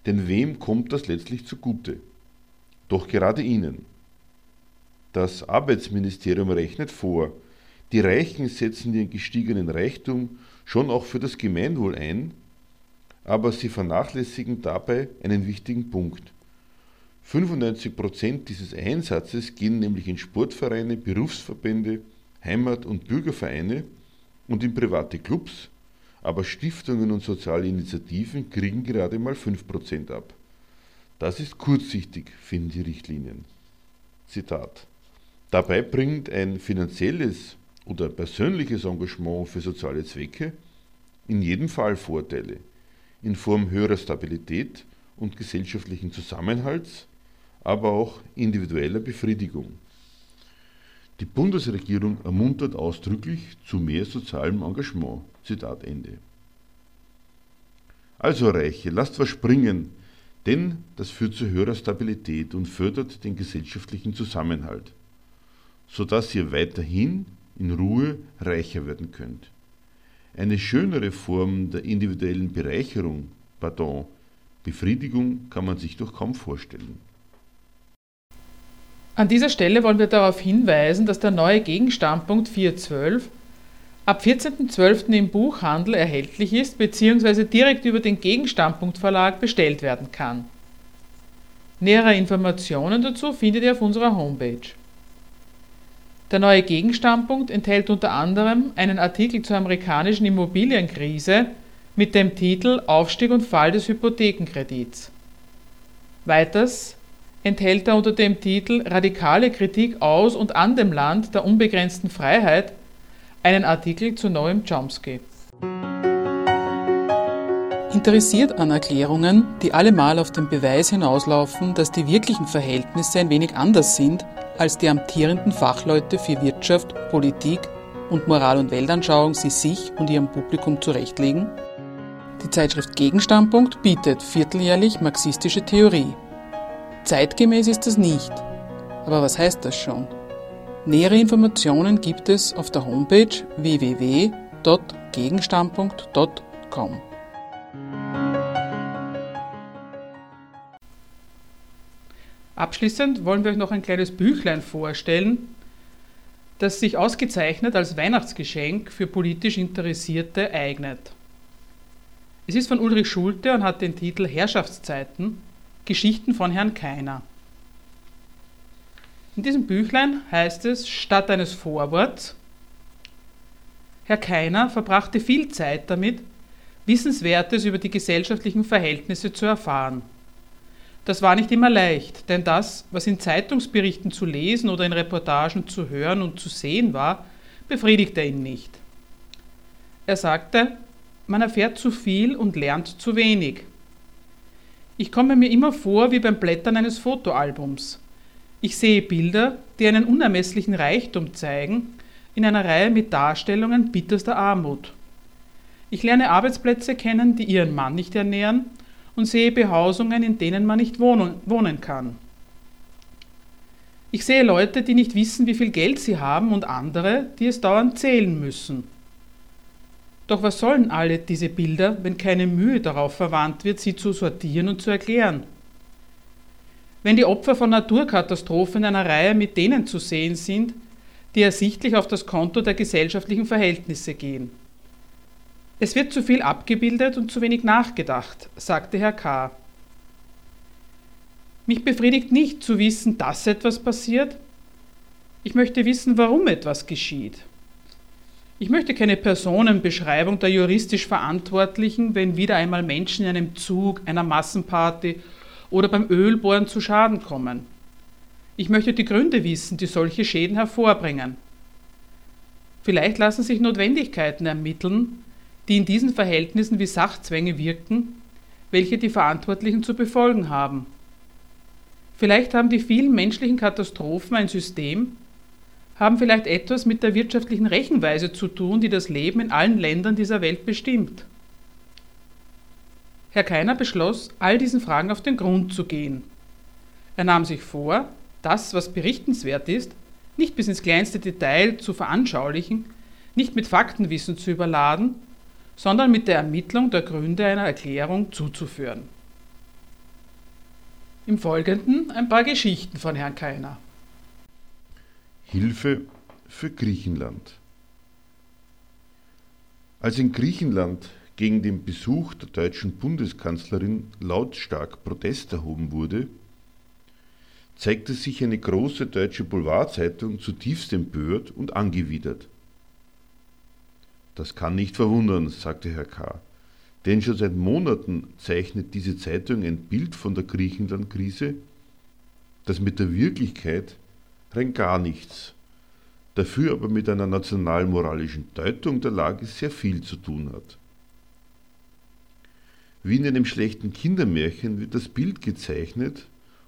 denn wem kommt das letztlich zugute? Doch gerade ihnen. Das Arbeitsministerium rechnet vor, die Reichen setzen ihren gestiegenen Reichtum schon auch für das Gemeinwohl ein, aber sie vernachlässigen dabei einen wichtigen Punkt. 95% dieses Einsatzes gehen nämlich in Sportvereine, Berufsverbände, Heimat- und Bürgervereine und in private Clubs, aber Stiftungen und soziale Initiativen kriegen gerade mal 5% ab. Das ist kurzsichtig, finden die Richtlinien. Zitat. Dabei bringt ein finanzielles oder persönliches Engagement für soziale Zwecke in jedem Fall Vorteile in Form höherer Stabilität und gesellschaftlichen Zusammenhalts, aber auch individueller Befriedigung. Die Bundesregierung ermuntert ausdrücklich zu mehr sozialem Engagement. Zitat Ende. Also Reiche, lasst was springen, denn das führt zu höherer Stabilität und fördert den gesellschaftlichen Zusammenhalt, sodass ihr weiterhin in Ruhe reicher werden könnt. Eine schönere Form der individuellen Bereicherung, pardon, Befriedigung kann man sich doch kaum vorstellen. An dieser Stelle wollen wir darauf hinweisen, dass der neue Gegenstandpunkt 4.12 ab 14.12. im Buchhandel erhältlich ist bzw. direkt über den Gegenstandpunkt Verlag bestellt werden kann. Nähere Informationen dazu findet ihr auf unserer Homepage. Der neue Gegenstandpunkt enthält unter anderem einen Artikel zur amerikanischen Immobilienkrise mit dem Titel Aufstieg und Fall des Hypothekenkredits. Weiters enthält er unter dem Titel Radikale Kritik aus und an dem Land der unbegrenzten Freiheit einen Artikel zu Noam Chomsky. Interessiert an Erklärungen, die allemal auf den Beweis hinauslaufen, dass die wirklichen Verhältnisse ein wenig anders sind, als die amtierenden Fachleute für Wirtschaft, Politik und Moral- und Weltanschauung sie sich und ihrem Publikum zurechtlegen? Die Zeitschrift Gegenstandpunkt bietet vierteljährlich marxistische Theorie. Zeitgemäß ist das nicht. Aber was heißt das schon? Nähere Informationen gibt es auf der Homepage www.gegenstandpunkt.com. Abschließend wollen wir euch noch ein kleines Büchlein vorstellen, das sich ausgezeichnet als Weihnachtsgeschenk für politisch Interessierte eignet. Es ist von Ulrich Schulte und hat den Titel Herrschaftszeiten Geschichten von Herrn Keiner. In diesem Büchlein heißt es statt eines Vorworts, Herr Keiner verbrachte viel Zeit damit, Wissenswertes über die gesellschaftlichen Verhältnisse zu erfahren. Das war nicht immer leicht, denn das, was in Zeitungsberichten zu lesen oder in Reportagen zu hören und zu sehen war, befriedigte ihn nicht. Er sagte, man erfährt zu viel und lernt zu wenig. Ich komme mir immer vor wie beim Blättern eines Fotoalbums. Ich sehe Bilder, die einen unermesslichen Reichtum zeigen, in einer Reihe mit Darstellungen bitterster Armut. Ich lerne Arbeitsplätze kennen, die ihren Mann nicht ernähren und sehe Behausungen, in denen man nicht wohnen kann. Ich sehe Leute, die nicht wissen, wie viel Geld sie haben und andere, die es dauernd zählen müssen. Doch was sollen alle diese Bilder, wenn keine Mühe darauf verwandt wird, sie zu sortieren und zu erklären? Wenn die Opfer von Naturkatastrophen in einer Reihe mit denen zu sehen sind, die ersichtlich auf das Konto der gesellschaftlichen Verhältnisse gehen. Es wird zu viel abgebildet und zu wenig nachgedacht, sagte Herr K. Mich befriedigt nicht zu wissen, dass etwas passiert. Ich möchte wissen, warum etwas geschieht. Ich möchte keine Personenbeschreibung der juristisch Verantwortlichen, wenn wieder einmal Menschen in einem Zug, einer Massenparty oder beim Ölbohren zu Schaden kommen. Ich möchte die Gründe wissen, die solche Schäden hervorbringen. Vielleicht lassen sich Notwendigkeiten ermitteln, die in diesen Verhältnissen wie Sachzwänge wirken, welche die Verantwortlichen zu befolgen haben. Vielleicht haben die vielen menschlichen Katastrophen ein System, haben vielleicht etwas mit der wirtschaftlichen Rechenweise zu tun, die das Leben in allen Ländern dieser Welt bestimmt. Herr Keiner beschloss, all diesen Fragen auf den Grund zu gehen. Er nahm sich vor, das, was berichtenswert ist, nicht bis ins kleinste Detail zu veranschaulichen, nicht mit Faktenwissen zu überladen, sondern mit der Ermittlung der Gründe einer Erklärung zuzuführen. Im Folgenden ein paar Geschichten von Herrn Keiner. Hilfe für Griechenland. Als in Griechenland gegen den Besuch der deutschen Bundeskanzlerin lautstark Protest erhoben wurde, zeigte sich eine große deutsche Boulevardzeitung zutiefst empört und angewidert. Das kann nicht verwundern, sagte Herr K. Denn schon seit Monaten zeichnet diese Zeitung ein Bild von der Griechenland-Krise, das mit der Wirklichkeit rein gar nichts, dafür aber mit einer nationalmoralischen Deutung der Lage sehr viel zu tun hat. Wie in einem schlechten Kindermärchen wird das Bild gezeichnet,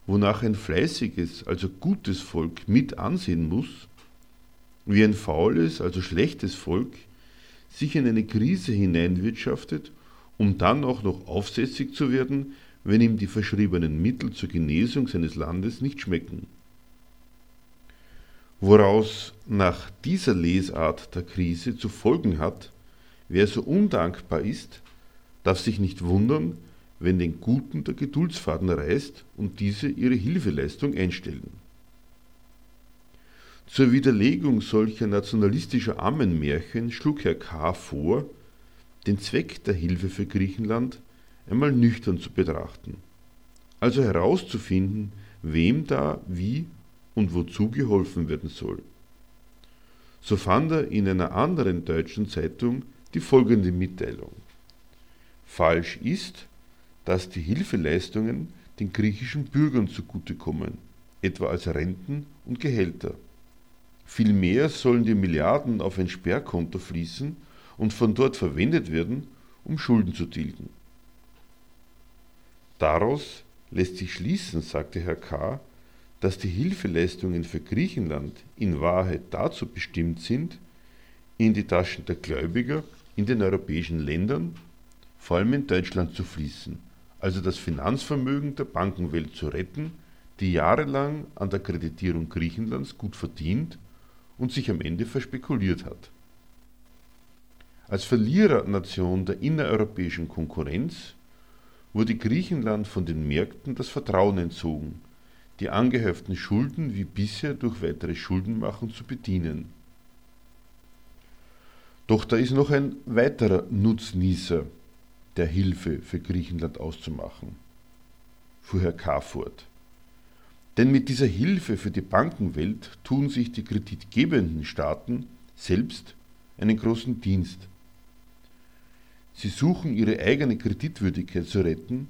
wonach ein fleißiges, also gutes Volk mit ansehen muss, wie ein faules, also schlechtes Volk sich in eine Krise hineinwirtschaftet, um dann auch noch aufsässig zu werden, wenn ihm die verschriebenen Mittel zur Genesung seines Landes nicht schmecken. Woraus nach dieser Lesart der Krise zu folgen hat, wer so undankbar ist, darf sich nicht wundern, wenn den Guten der Geduldsfaden reißt und diese ihre Hilfeleistung einstellen. Zur Widerlegung solcher nationalistischer Ammenmärchen schlug Herr K. vor, den Zweck der Hilfe für Griechenland einmal nüchtern zu betrachten, also herauszufinden, wem da wie und wozu geholfen werden soll. So fand er in einer anderen deutschen Zeitung die folgende Mitteilung. Falsch ist, dass die Hilfeleistungen den griechischen Bürgern zugutekommen, etwa als Renten und Gehälter. Vielmehr sollen die Milliarden auf ein Sperrkonto fließen und von dort verwendet werden, um Schulden zu tilgen. Daraus lässt sich schließen, sagte Herr K., dass die Hilfeleistungen für Griechenland in Wahrheit dazu bestimmt sind, in die Taschen der Gläubiger in den europäischen Ländern, vor allem in Deutschland, zu fließen, also das Finanzvermögen der Bankenwelt zu retten, die jahrelang an der Kreditierung Griechenlands gut verdient und sich am Ende verspekuliert hat. Als Verlierernation der innereuropäischen Konkurrenz wurde Griechenland von den Märkten das Vertrauen entzogen, die angehäuften Schulden wie bisher durch weitere Schuldenmachen zu bedienen. Doch da ist noch ein weiterer Nutznießer der Hilfe für Griechenland auszumachen, fuhr Herr fort. Denn mit dieser Hilfe für die Bankenwelt tun sich die kreditgebenden Staaten selbst einen großen Dienst. Sie suchen ihre eigene Kreditwürdigkeit zu retten,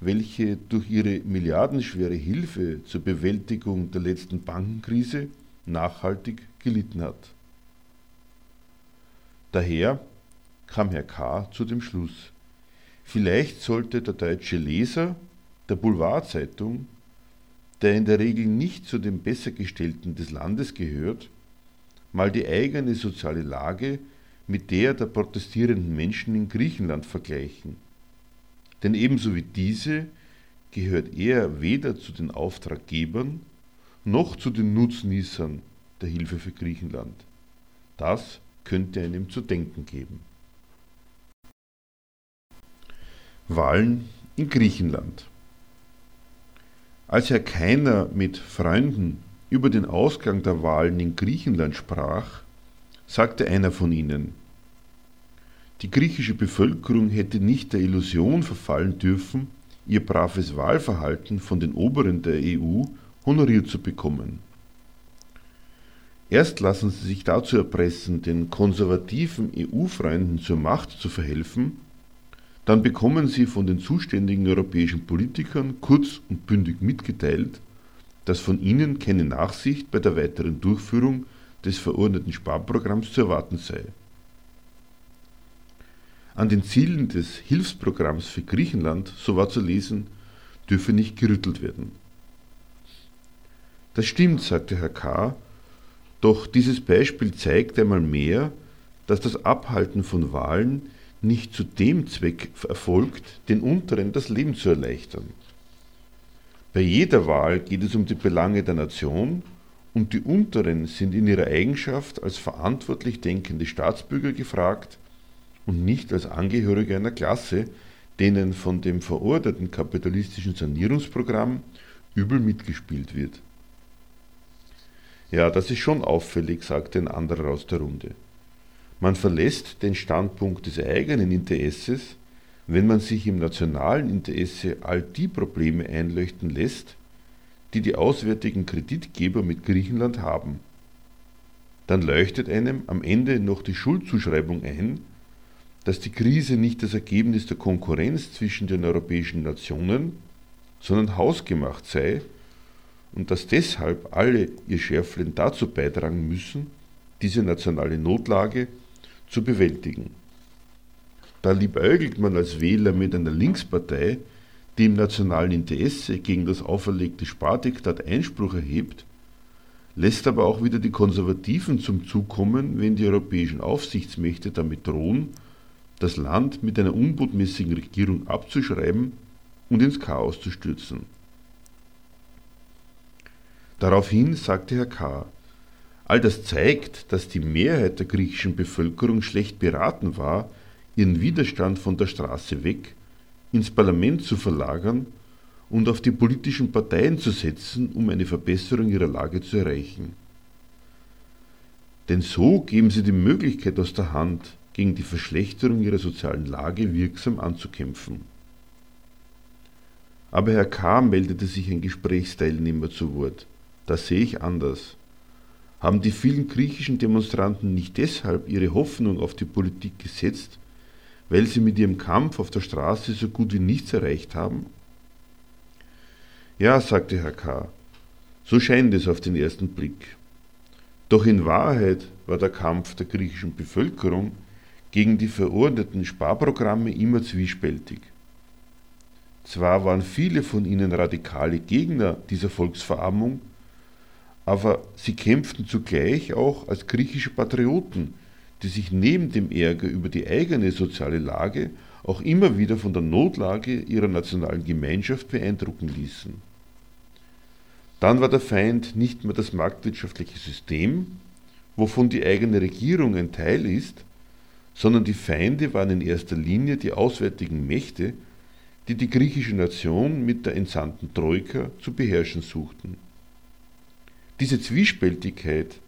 welche durch ihre milliardenschwere Hilfe zur Bewältigung der letzten Bankenkrise nachhaltig gelitten hat. Daher kam Herr K. zu dem Schluss, vielleicht sollte der deutsche Leser der Boulevardzeitung der in der Regel nicht zu den Bessergestellten des Landes gehört, mal die eigene soziale Lage mit der der protestierenden Menschen in Griechenland vergleichen. Denn ebenso wie diese gehört er weder zu den Auftraggebern noch zu den Nutznießern der Hilfe für Griechenland. Das könnte einem zu denken geben. Wahlen in Griechenland. Als Herr Keiner mit Freunden über den Ausgang der Wahlen in Griechenland sprach, sagte einer von ihnen, die griechische Bevölkerung hätte nicht der Illusion verfallen dürfen, ihr braves Wahlverhalten von den Oberen der EU honoriert zu bekommen. Erst lassen sie sich dazu erpressen, den konservativen EU-Freunden zur Macht zu verhelfen, dann bekommen sie von den zuständigen europäischen Politikern kurz und bündig mitgeteilt, dass von ihnen keine Nachsicht bei der weiteren Durchführung des verordneten Sparprogramms zu erwarten sei. An den Zielen des Hilfsprogramms für Griechenland, so war zu lesen, dürfe nicht gerüttelt werden. Das stimmt, sagte Herr K., doch dieses Beispiel zeigt einmal mehr, dass das Abhalten von Wahlen nicht zu dem Zweck erfolgt, den Unteren das Leben zu erleichtern. Bei jeder Wahl geht es um die Belange der Nation und die Unteren sind in ihrer Eigenschaft als verantwortlich denkende Staatsbürger gefragt und nicht als Angehörige einer Klasse, denen von dem verordneten kapitalistischen Sanierungsprogramm übel mitgespielt wird. Ja, das ist schon auffällig, sagte ein anderer aus der Runde. Man verlässt den Standpunkt des eigenen Interesses, wenn man sich im nationalen Interesse all die Probleme einleuchten lässt, die die auswärtigen Kreditgeber mit Griechenland haben. dann leuchtet einem am Ende noch die Schuldzuschreibung ein, dass die Krise nicht das Ergebnis der Konkurrenz zwischen den europäischen Nationen, sondern hausgemacht sei und dass deshalb alle ihr Schärflein dazu beitragen müssen, diese nationale Notlage zu bewältigen. Da liebäugelt man als Wähler mit einer Linkspartei, die im nationalen Interesse gegen das auferlegte Spardiktat Einspruch erhebt, lässt aber auch wieder die Konservativen zum Zug kommen, wenn die europäischen Aufsichtsmächte damit drohen, das Land mit einer unbotmäßigen Regierung abzuschreiben und ins Chaos zu stürzen. Daraufhin sagte Herr K., all das zeigt, dass die Mehrheit der griechischen Bevölkerung schlecht beraten war, ihren Widerstand von der Straße weg ins Parlament zu verlagern und auf die politischen Parteien zu setzen, um eine Verbesserung ihrer Lage zu erreichen. Denn so geben sie die Möglichkeit aus der Hand, gegen die Verschlechterung ihrer sozialen Lage wirksam anzukämpfen. Aber Herr K. meldete sich ein Gesprächsteilnehmer zu Wort. Das sehe ich anders. Haben die vielen griechischen Demonstranten nicht deshalb ihre Hoffnung auf die Politik gesetzt, weil sie mit ihrem Kampf auf der Straße so gut wie nichts erreicht haben? Ja, sagte Herr K., so scheint es auf den ersten Blick. Doch in Wahrheit war der Kampf der griechischen Bevölkerung gegen die verordneten Sparprogramme immer zwiespältig. Zwar waren viele von ihnen radikale Gegner dieser Volksverarmung, aber sie kämpften zugleich auch als griechische Patrioten, die sich neben dem Ärger über die eigene soziale Lage auch immer wieder von der Notlage ihrer nationalen Gemeinschaft beeindrucken ließen. Dann war der Feind nicht mehr das marktwirtschaftliche System, wovon die eigene Regierung ein Teil ist, sondern die Feinde waren in erster Linie die auswärtigen Mächte, die die griechische Nation mit der entsandten Troika zu beherrschen suchten. Diese Zwiespältigkeit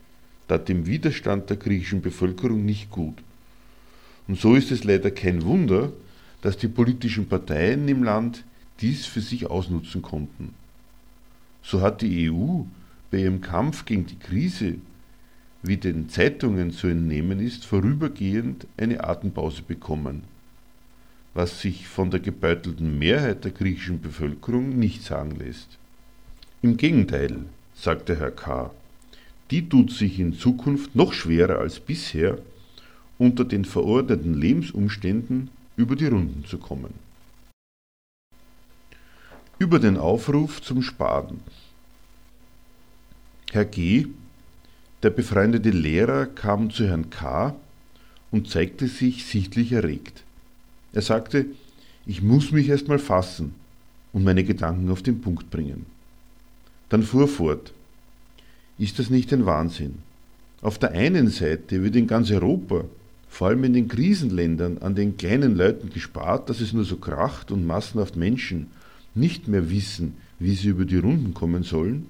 tat dem Widerstand der griechischen Bevölkerung nicht gut. Und so ist es leider kein Wunder, dass die politischen Parteien im Land dies für sich ausnutzen konnten. So hat die EU bei ihrem Kampf gegen die Krise wie den Zeitungen zu entnehmen ist, vorübergehend eine Atempause bekommen, was sich von der gebeutelten Mehrheit der griechischen Bevölkerung nicht sagen lässt. Im Gegenteil, sagte Herr K., die tut sich in Zukunft noch schwerer als bisher, unter den verordneten Lebensumständen über die Runden zu kommen. Über den Aufruf zum Sparen. Herr G der befreundete Lehrer kam zu Herrn K. und zeigte sich sichtlich erregt. Er sagte, ich muss mich erst mal fassen und meine Gedanken auf den Punkt bringen. Dann fuhr er fort. Ist das nicht ein Wahnsinn? Auf der einen Seite wird in ganz Europa, vor allem in den Krisenländern, an den kleinen Leuten gespart, dass es nur so kracht und massenhaft Menschen nicht mehr wissen, wie sie über die Runden kommen sollen.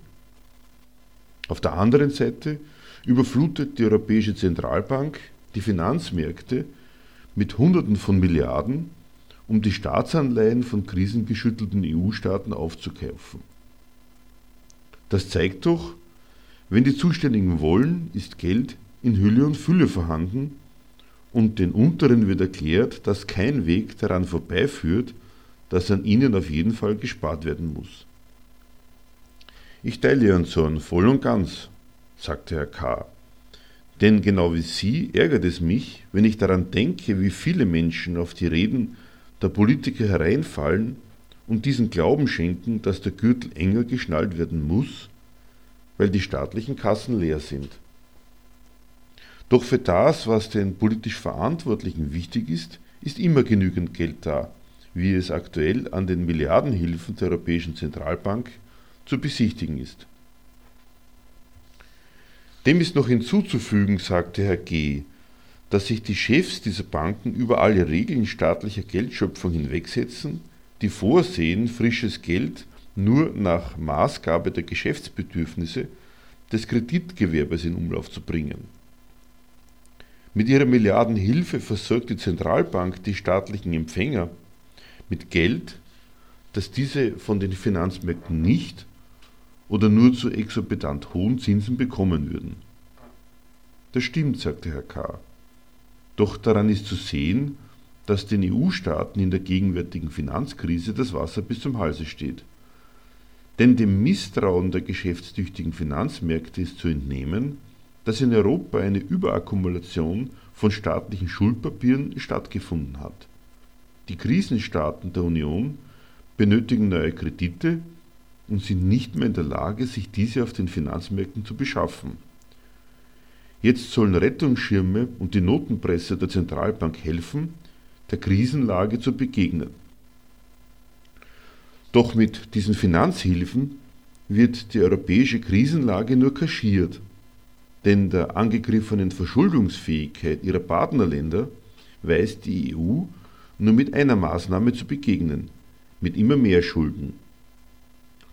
Auf der anderen Seite überflutet die Europäische Zentralbank die Finanzmärkte mit Hunderten von Milliarden, um die Staatsanleihen von krisengeschüttelten EU-Staaten aufzukaufen. Das zeigt doch, wenn die Zuständigen wollen, ist Geld in Hülle und Fülle vorhanden und den Unteren wird erklärt, dass kein Weg daran vorbeiführt, dass an ihnen auf jeden Fall gespart werden muss. Ich teile Ihren Zorn voll und ganz, sagte Herr K. Denn genau wie Sie ärgert es mich, wenn ich daran denke, wie viele Menschen auf die Reden der Politiker hereinfallen und diesen Glauben schenken, dass der Gürtel enger geschnallt werden muss, weil die staatlichen Kassen leer sind. Doch für das, was den politisch Verantwortlichen wichtig ist, ist immer genügend Geld da, wie es aktuell an den Milliardenhilfen der Europäischen Zentralbank zu besichtigen ist. Dem ist noch hinzuzufügen, sagte Herr G., dass sich die Chefs dieser Banken über alle Regeln staatlicher Geldschöpfung hinwegsetzen, die vorsehen, frisches Geld nur nach Maßgabe der Geschäftsbedürfnisse des Kreditgewerbes in Umlauf zu bringen. Mit ihrer Milliardenhilfe versorgt die Zentralbank die staatlichen Empfänger mit Geld, das diese von den Finanzmärkten nicht oder nur zu exorbitant hohen Zinsen bekommen würden. Das stimmt, sagte Herr K. Doch daran ist zu sehen, dass den EU-Staaten in der gegenwärtigen Finanzkrise das Wasser bis zum Halse steht. Denn dem Misstrauen der geschäftstüchtigen Finanzmärkte ist zu entnehmen, dass in Europa eine Überakkumulation von staatlichen Schuldpapieren stattgefunden hat. Die Krisenstaaten der Union benötigen neue Kredite und sind nicht mehr in der Lage, sich diese auf den Finanzmärkten zu beschaffen. Jetzt sollen Rettungsschirme und die Notenpresse der Zentralbank helfen, der Krisenlage zu begegnen. Doch mit diesen Finanzhilfen wird die europäische Krisenlage nur kaschiert, denn der angegriffenen Verschuldungsfähigkeit ihrer Partnerländer weiß die EU nur mit einer Maßnahme zu begegnen, mit immer mehr Schulden.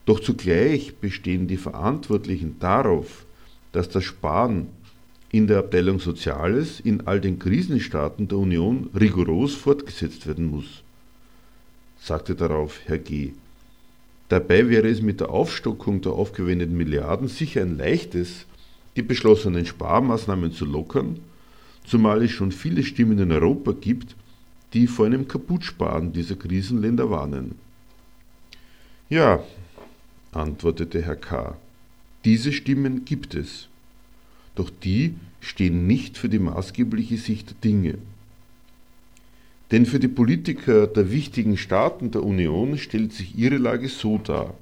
Doch zugleich bestehen die Verantwortlichen darauf, dass das Sparen in der Abteilung Soziales in all den Krisenstaaten der Union rigoros fortgesetzt werden muss, sagte darauf Herr G. Dabei wäre es mit der Aufstockung der aufgewendeten Milliarden sicher ein leichtes, die beschlossenen Sparmaßnahmen zu lockern, zumal es schon viele Stimmen in Europa gibt, die vor einem Kaputtsparen dieser Krisenländer warnen. Ja, antwortete Herr K., diese Stimmen gibt es, doch die stehen nicht für die maßgebliche Sicht der Dinge. Denn für die Politiker der wichtigen Staaten der Union stellt sich ihre Lage so dar.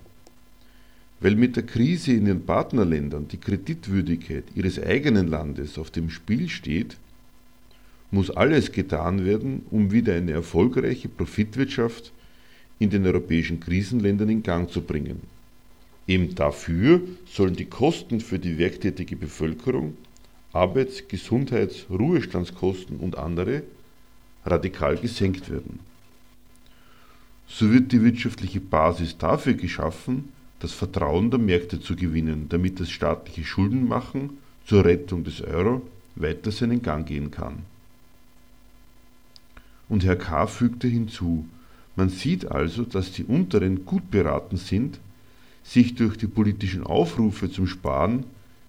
Weil mit der Krise in den Partnerländern die Kreditwürdigkeit ihres eigenen Landes auf dem Spiel steht, muss alles getan werden, um wieder eine erfolgreiche Profitwirtschaft in den europäischen Krisenländern in Gang zu bringen. Eben dafür sollen die Kosten für die werktätige Bevölkerung, Arbeits-, Gesundheits-, Ruhestandskosten und andere radikal gesenkt werden. So wird die wirtschaftliche Basis dafür geschaffen, das Vertrauen der Märkte zu gewinnen, damit das staatliche Schuldenmachen zur Rettung des Euro weiter seinen Gang gehen kann. Und Herr K. fügte hinzu, man sieht also, dass die Unteren gut beraten sind, sich durch die politischen Aufrufe zum Sparen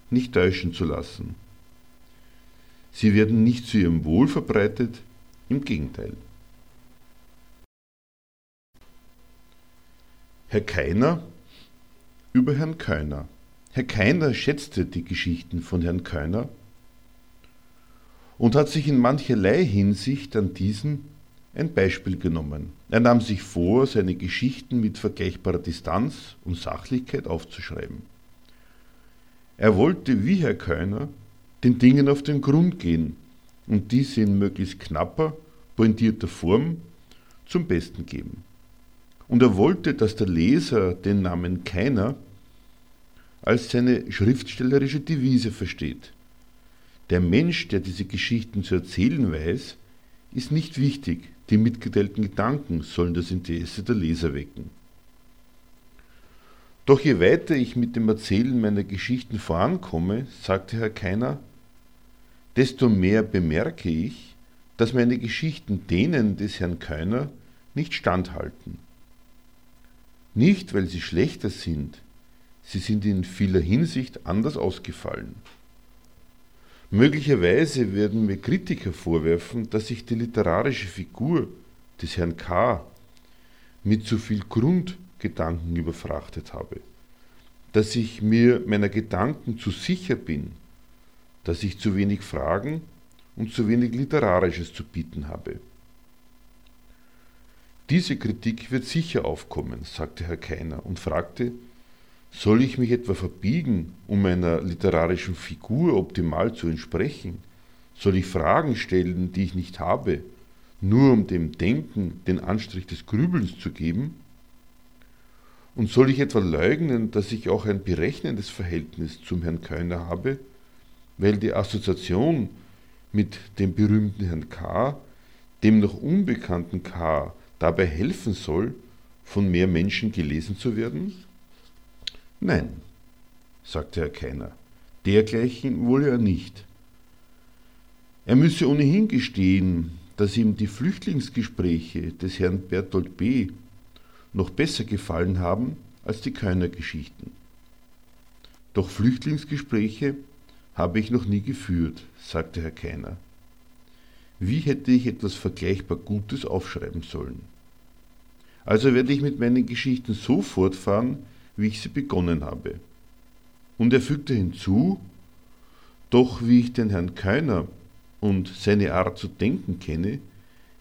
nicht täuschen zu lassen. Sie werden nicht zu ihrem Wohl verbreitet, im Gegenteil. Herr Keiner über Herrn Keiner. Herr Keiner schätzte die Geschichten von Herrn Keiner und hat sich in mancherlei Hinsicht an diesen ein Beispiel genommen. Er nahm sich vor, seine Geschichten mit vergleichbarer Distanz und Sachlichkeit aufzuschreiben. Er wollte, wie Herr Keuner, den Dingen auf den Grund gehen und diese in möglichst knapper, pointierter Form zum Besten geben. Und er wollte, dass der Leser den Namen Keiner als seine schriftstellerische Devise versteht. Der Mensch, der diese Geschichten zu erzählen weiß, ist nicht wichtig, die mitgeteilten Gedanken sollen das Interesse der Leser wecken. Doch je weiter ich mit dem Erzählen meiner Geschichten vorankomme, sagte Herr Keiner, desto mehr bemerke ich, dass meine Geschichten denen des Herrn Keiner nicht standhalten. Nicht, weil sie schlechter sind, sie sind in vieler Hinsicht anders ausgefallen. Möglicherweise werden mir Kritiker vorwerfen, dass ich die literarische Figur des Herrn K. mit zu viel Grundgedanken überfrachtet habe, dass ich mir meiner Gedanken zu sicher bin, dass ich zu wenig Fragen und zu wenig Literarisches zu bieten habe. Diese Kritik wird sicher aufkommen, sagte Herr Keiner und fragte, soll ich mich etwa verbiegen, um meiner literarischen Figur optimal zu entsprechen? Soll ich Fragen stellen, die ich nicht habe, nur um dem Denken den Anstrich des Grübelns zu geben? Und soll ich etwa leugnen, dass ich auch ein berechnendes Verhältnis zum Herrn Keuner habe, weil die Assoziation mit dem berühmten Herrn K., dem noch unbekannten K., dabei helfen soll, von mehr Menschen gelesen zu werden? Nein, sagte Herr Keiner, dergleichen wolle er nicht. Er müsse ohnehin gestehen, dass ihm die Flüchtlingsgespräche des Herrn Bertolt B. noch besser gefallen haben als die Kölner Geschichten. Doch Flüchtlingsgespräche habe ich noch nie geführt, sagte Herr Keiner. Wie hätte ich etwas vergleichbar Gutes aufschreiben sollen? Also werde ich mit meinen Geschichten so fortfahren, wie ich sie begonnen habe. Und er fügte hinzu, doch wie ich den Herrn Keiner und seine Art zu denken kenne,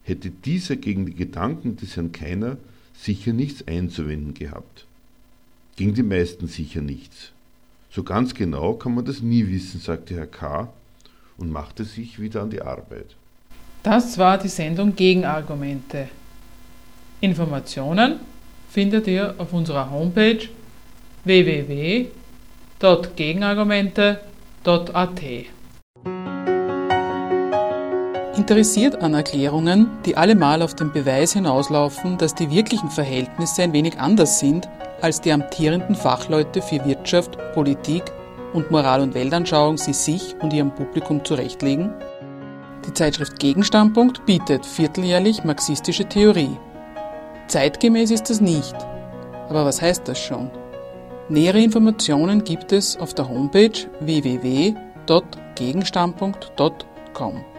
hätte dieser gegen die Gedanken des Herrn Keiner sicher nichts einzuwenden gehabt. Gegen die meisten sicher nichts. So ganz genau kann man das nie wissen, sagte Herr K. und machte sich wieder an die Arbeit. Das war die Sendung Gegenargumente. Informationen findet ihr auf unserer Homepage www.gegenargumente.at. Interessiert an Erklärungen, die allemal auf den Beweis hinauslaufen, dass die wirklichen Verhältnisse ein wenig anders sind, als die amtierenden Fachleute für Wirtschaft, Politik und Moral- und Weltanschauung sie sich und ihrem Publikum zurechtlegen? Die Zeitschrift Gegenstandpunkt bietet vierteljährlich marxistische Theorie. Zeitgemäß ist das nicht. Aber was heißt das schon? Nähere Informationen gibt es auf der Homepage www.gegenstandpunkt.com.